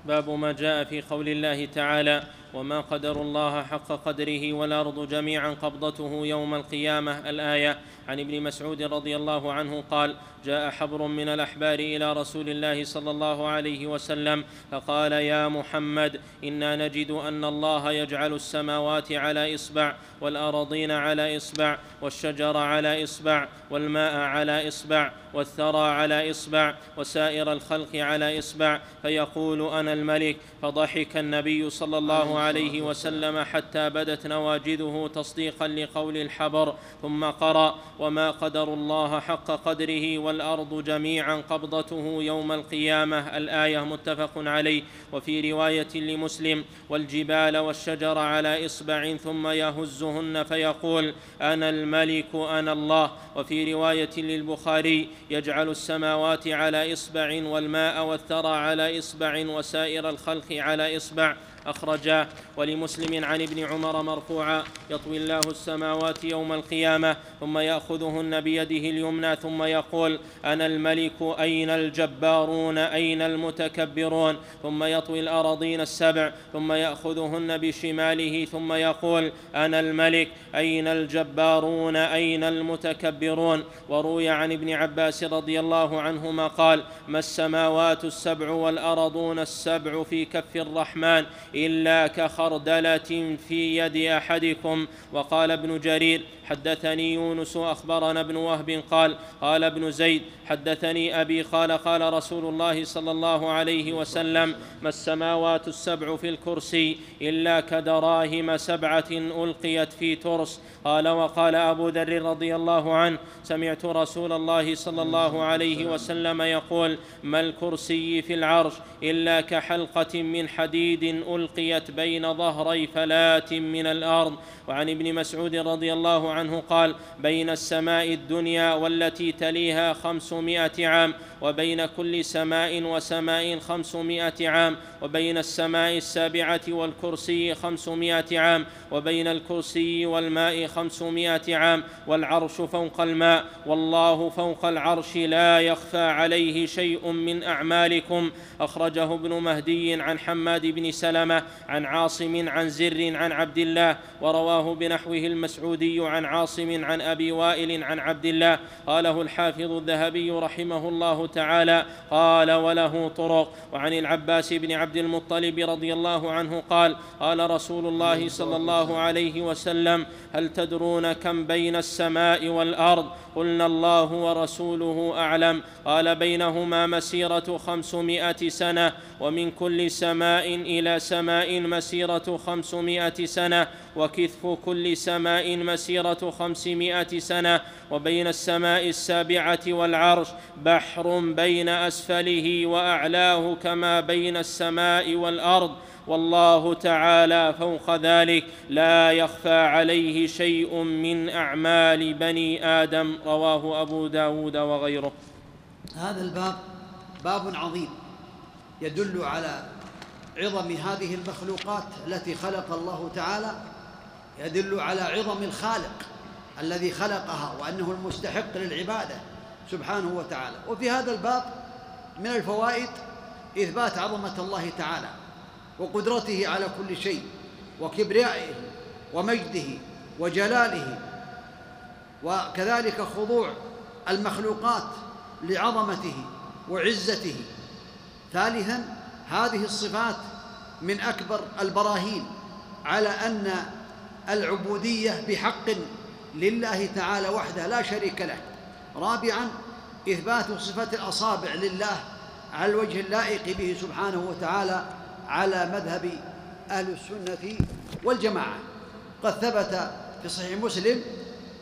باب ما جاء في قول الله تعالى وما قدر الله حق قدره والأرض جميعا قبضته يوم القيامة. الآية عن ابن مسعود رضي الله عنه قال جاء حبر من الأحبار إلى رسول الله صلى الله عليه وسلم فقال يا محمد إنا نجد أن الله يجعل السماوات على إصبع والارضين على إصبع والشجر على إصبع والماء على إصبع والثرى على إصبع وسائر الخلق على إصبع فيقول أنا الملك. فضحك النبي صلى الله عليه وسلم حتى بدت نواجذه تصديقا لقول الحبر ثم قرأ وما قدر الله حق قدره والارض جميعا قبضته يوم القيامه الآية متفق عليه. وفي رواية لمسلم والجبال والشجر على اصبع ثم يهزهن فيقول أنا الملك أنا الله. وفي رواية للبخاري يجعل السماوات على اصبع والماء والثرى على اصبع وسائر الخلق على اصبع أخرجاه ولمسلم عن ابن عمر مرفوعا يطوي الله السماوات يوم القيامة ثم يأخذهن بيده اليمنى ثم يقول أنا الملك أين الجبارون أين المتكبرون؟ ثم يطوي الأراضين السبع ثم يأخذهن بشماله ثم يقول أنا الملك أين الجبارون أين المتكبرون؟ وروي عن ابن عباس رضي الله عنهما قال ما السماوات السبع والأرضون السبع في كف الرحمن إلا كخردلة في يد أحدكم. وقال ابن جرير حدثني يونس أخبرنا ابن وهب قال قال ابن زيد حدثني أبي قال قال رسول الله صلى الله عليه وسلم ما السماوات السبع في الكرسي إلا كدراهم سبعة ألقيت في ترس قال وقال أبو ذر رضي الله عنه سمعت رسول الله صلى الله عليه وسلم يقول ما الكرسي في العرش إلا كحلقة من حديد ألقيت بين ظهري فلاه من الأرض. وعن ابن مسعود رضي الله عنه قال بين السماء الدنيا والتي تليها خمسمائة عام وبين كل سماء وسماء خمسمائة عام وبين السماء السابعة والكرسي خمسمائة عام وبين الكرسي والماء خمسمائة عام والعرش فوق الماء. والله فوق العرش لا يخفى عليه شيء من أعمالكم. أخرجه ابن مهدي عن حماد بن سلمة عن عاصم عن زر عن عبد الله ورواه بنحوه المسعودي عن عاصم عن أبي وائل عن عبد الله. قاله الحافظ الذهبي رحمه الله تعالى قال وله طرق. وعن العباس بن عبد المطلب رضي الله عنه قال قال رسول الله صلى الله عليه وسلم هل تدرون كم بين السماء والأرض؟ قلنا الله ورسوله أعلم. قال بينهما مسيرة خمسمائة سنة ومن كل سماء إلى سماء مسيرة خمسمائة سنة وكثف كل سماء مسيرة خمسمائة سنة وبين السماء السابعة والعرش بحر بين أسفله وأعلاه كما بين السماء والأرض. والله تعالى فوق ذلك لا يخفى عليه شيء من أعمال بني آدم. رواه أبو داود وغيره. هذا الباب باب عظيم يدل على عظم هذه المخلوقات التي خلق الله تعالى يدل على عظم الخالق الذي خلقها وأنه المستحق للعبادة سبحانه وتعالى. وفي هذا الباب من الفوائد إثبات عظمة الله تعالى وقدرته على كل شيء وكبريائه ومجده وجلاله وكذلك خضوع المخلوقات لعظمته وعزته. ثالثا هذه الصفات من أكبر البراهين على أن العبودية بحق لله تعالى وحده لا شريك له. رابعا إثبات صفة الأصابع لله على الوجه اللائق به سبحانه وتعالى على مذهب أهل السنة والجماعة. قد ثبت في صحيح مسلم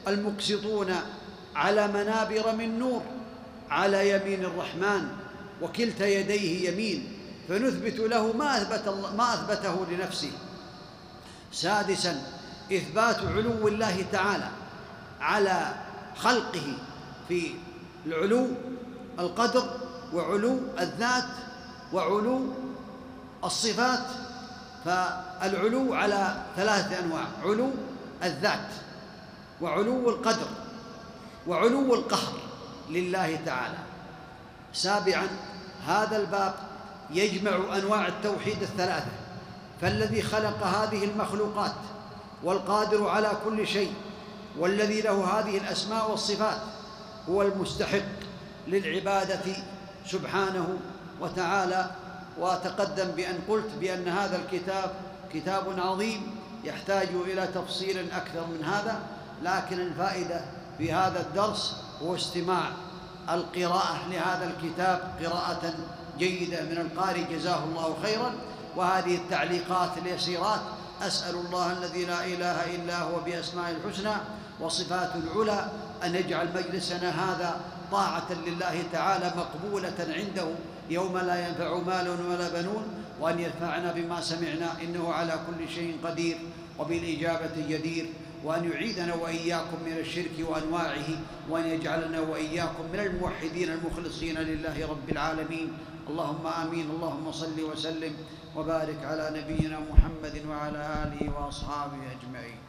المقسطون على منابر من نور على يمين الرحمن وكلتا يديه يمين. فنثبت له ما أثبت الله ما أثبته لنفسه. سادسا إثبات علو الله تعالى على خلقه في العلو القدر وعلو الذات وعلو الصفات. فالعلو على ثلاثة أنواع علو الذات وعلو القدر وعلو القهر لله تعالى. سابعا هذا الباب يجمع أنواع التوحيد الثلاثة. فالذي خلق هذه المخلوقات والقادر على كل شيء والذي له هذه الأسماء والصفات هو المستحق للعبادة سبحانه وتعالى. وتقدم بأن قلت بأن هذا الكتاب كتاب عظيم يحتاج إلى تفصيل أكثر من هذا لكن الفائدة في هذا الدرس هو استماع القراءة لهذا الكتاب قراءة جيدة من القارئ جزاه الله خيرا. وهذه التعليقات اليسيرات أسأل الله الذي لا إله إلا هو بأسماء الحسنى وصفات العلى أن يجعل مجلسنا هذا طاعة لله تعالى مقبولة عنده يوم لا ينفع مال ولا بنون وأن ينفعنا بما سمعنا إنه على كل شيء قدير وبالإجابة جدير. وأن يعيدنا وإياكم من الشرك وأنواعه وأن يجعلنا وإياكم من الموحدين المخلصين لله رب العالمين. اللهم آمين اللهم صل وسلم وبارك على نبينا محمد وعلى آله وأصحابه أجمعين.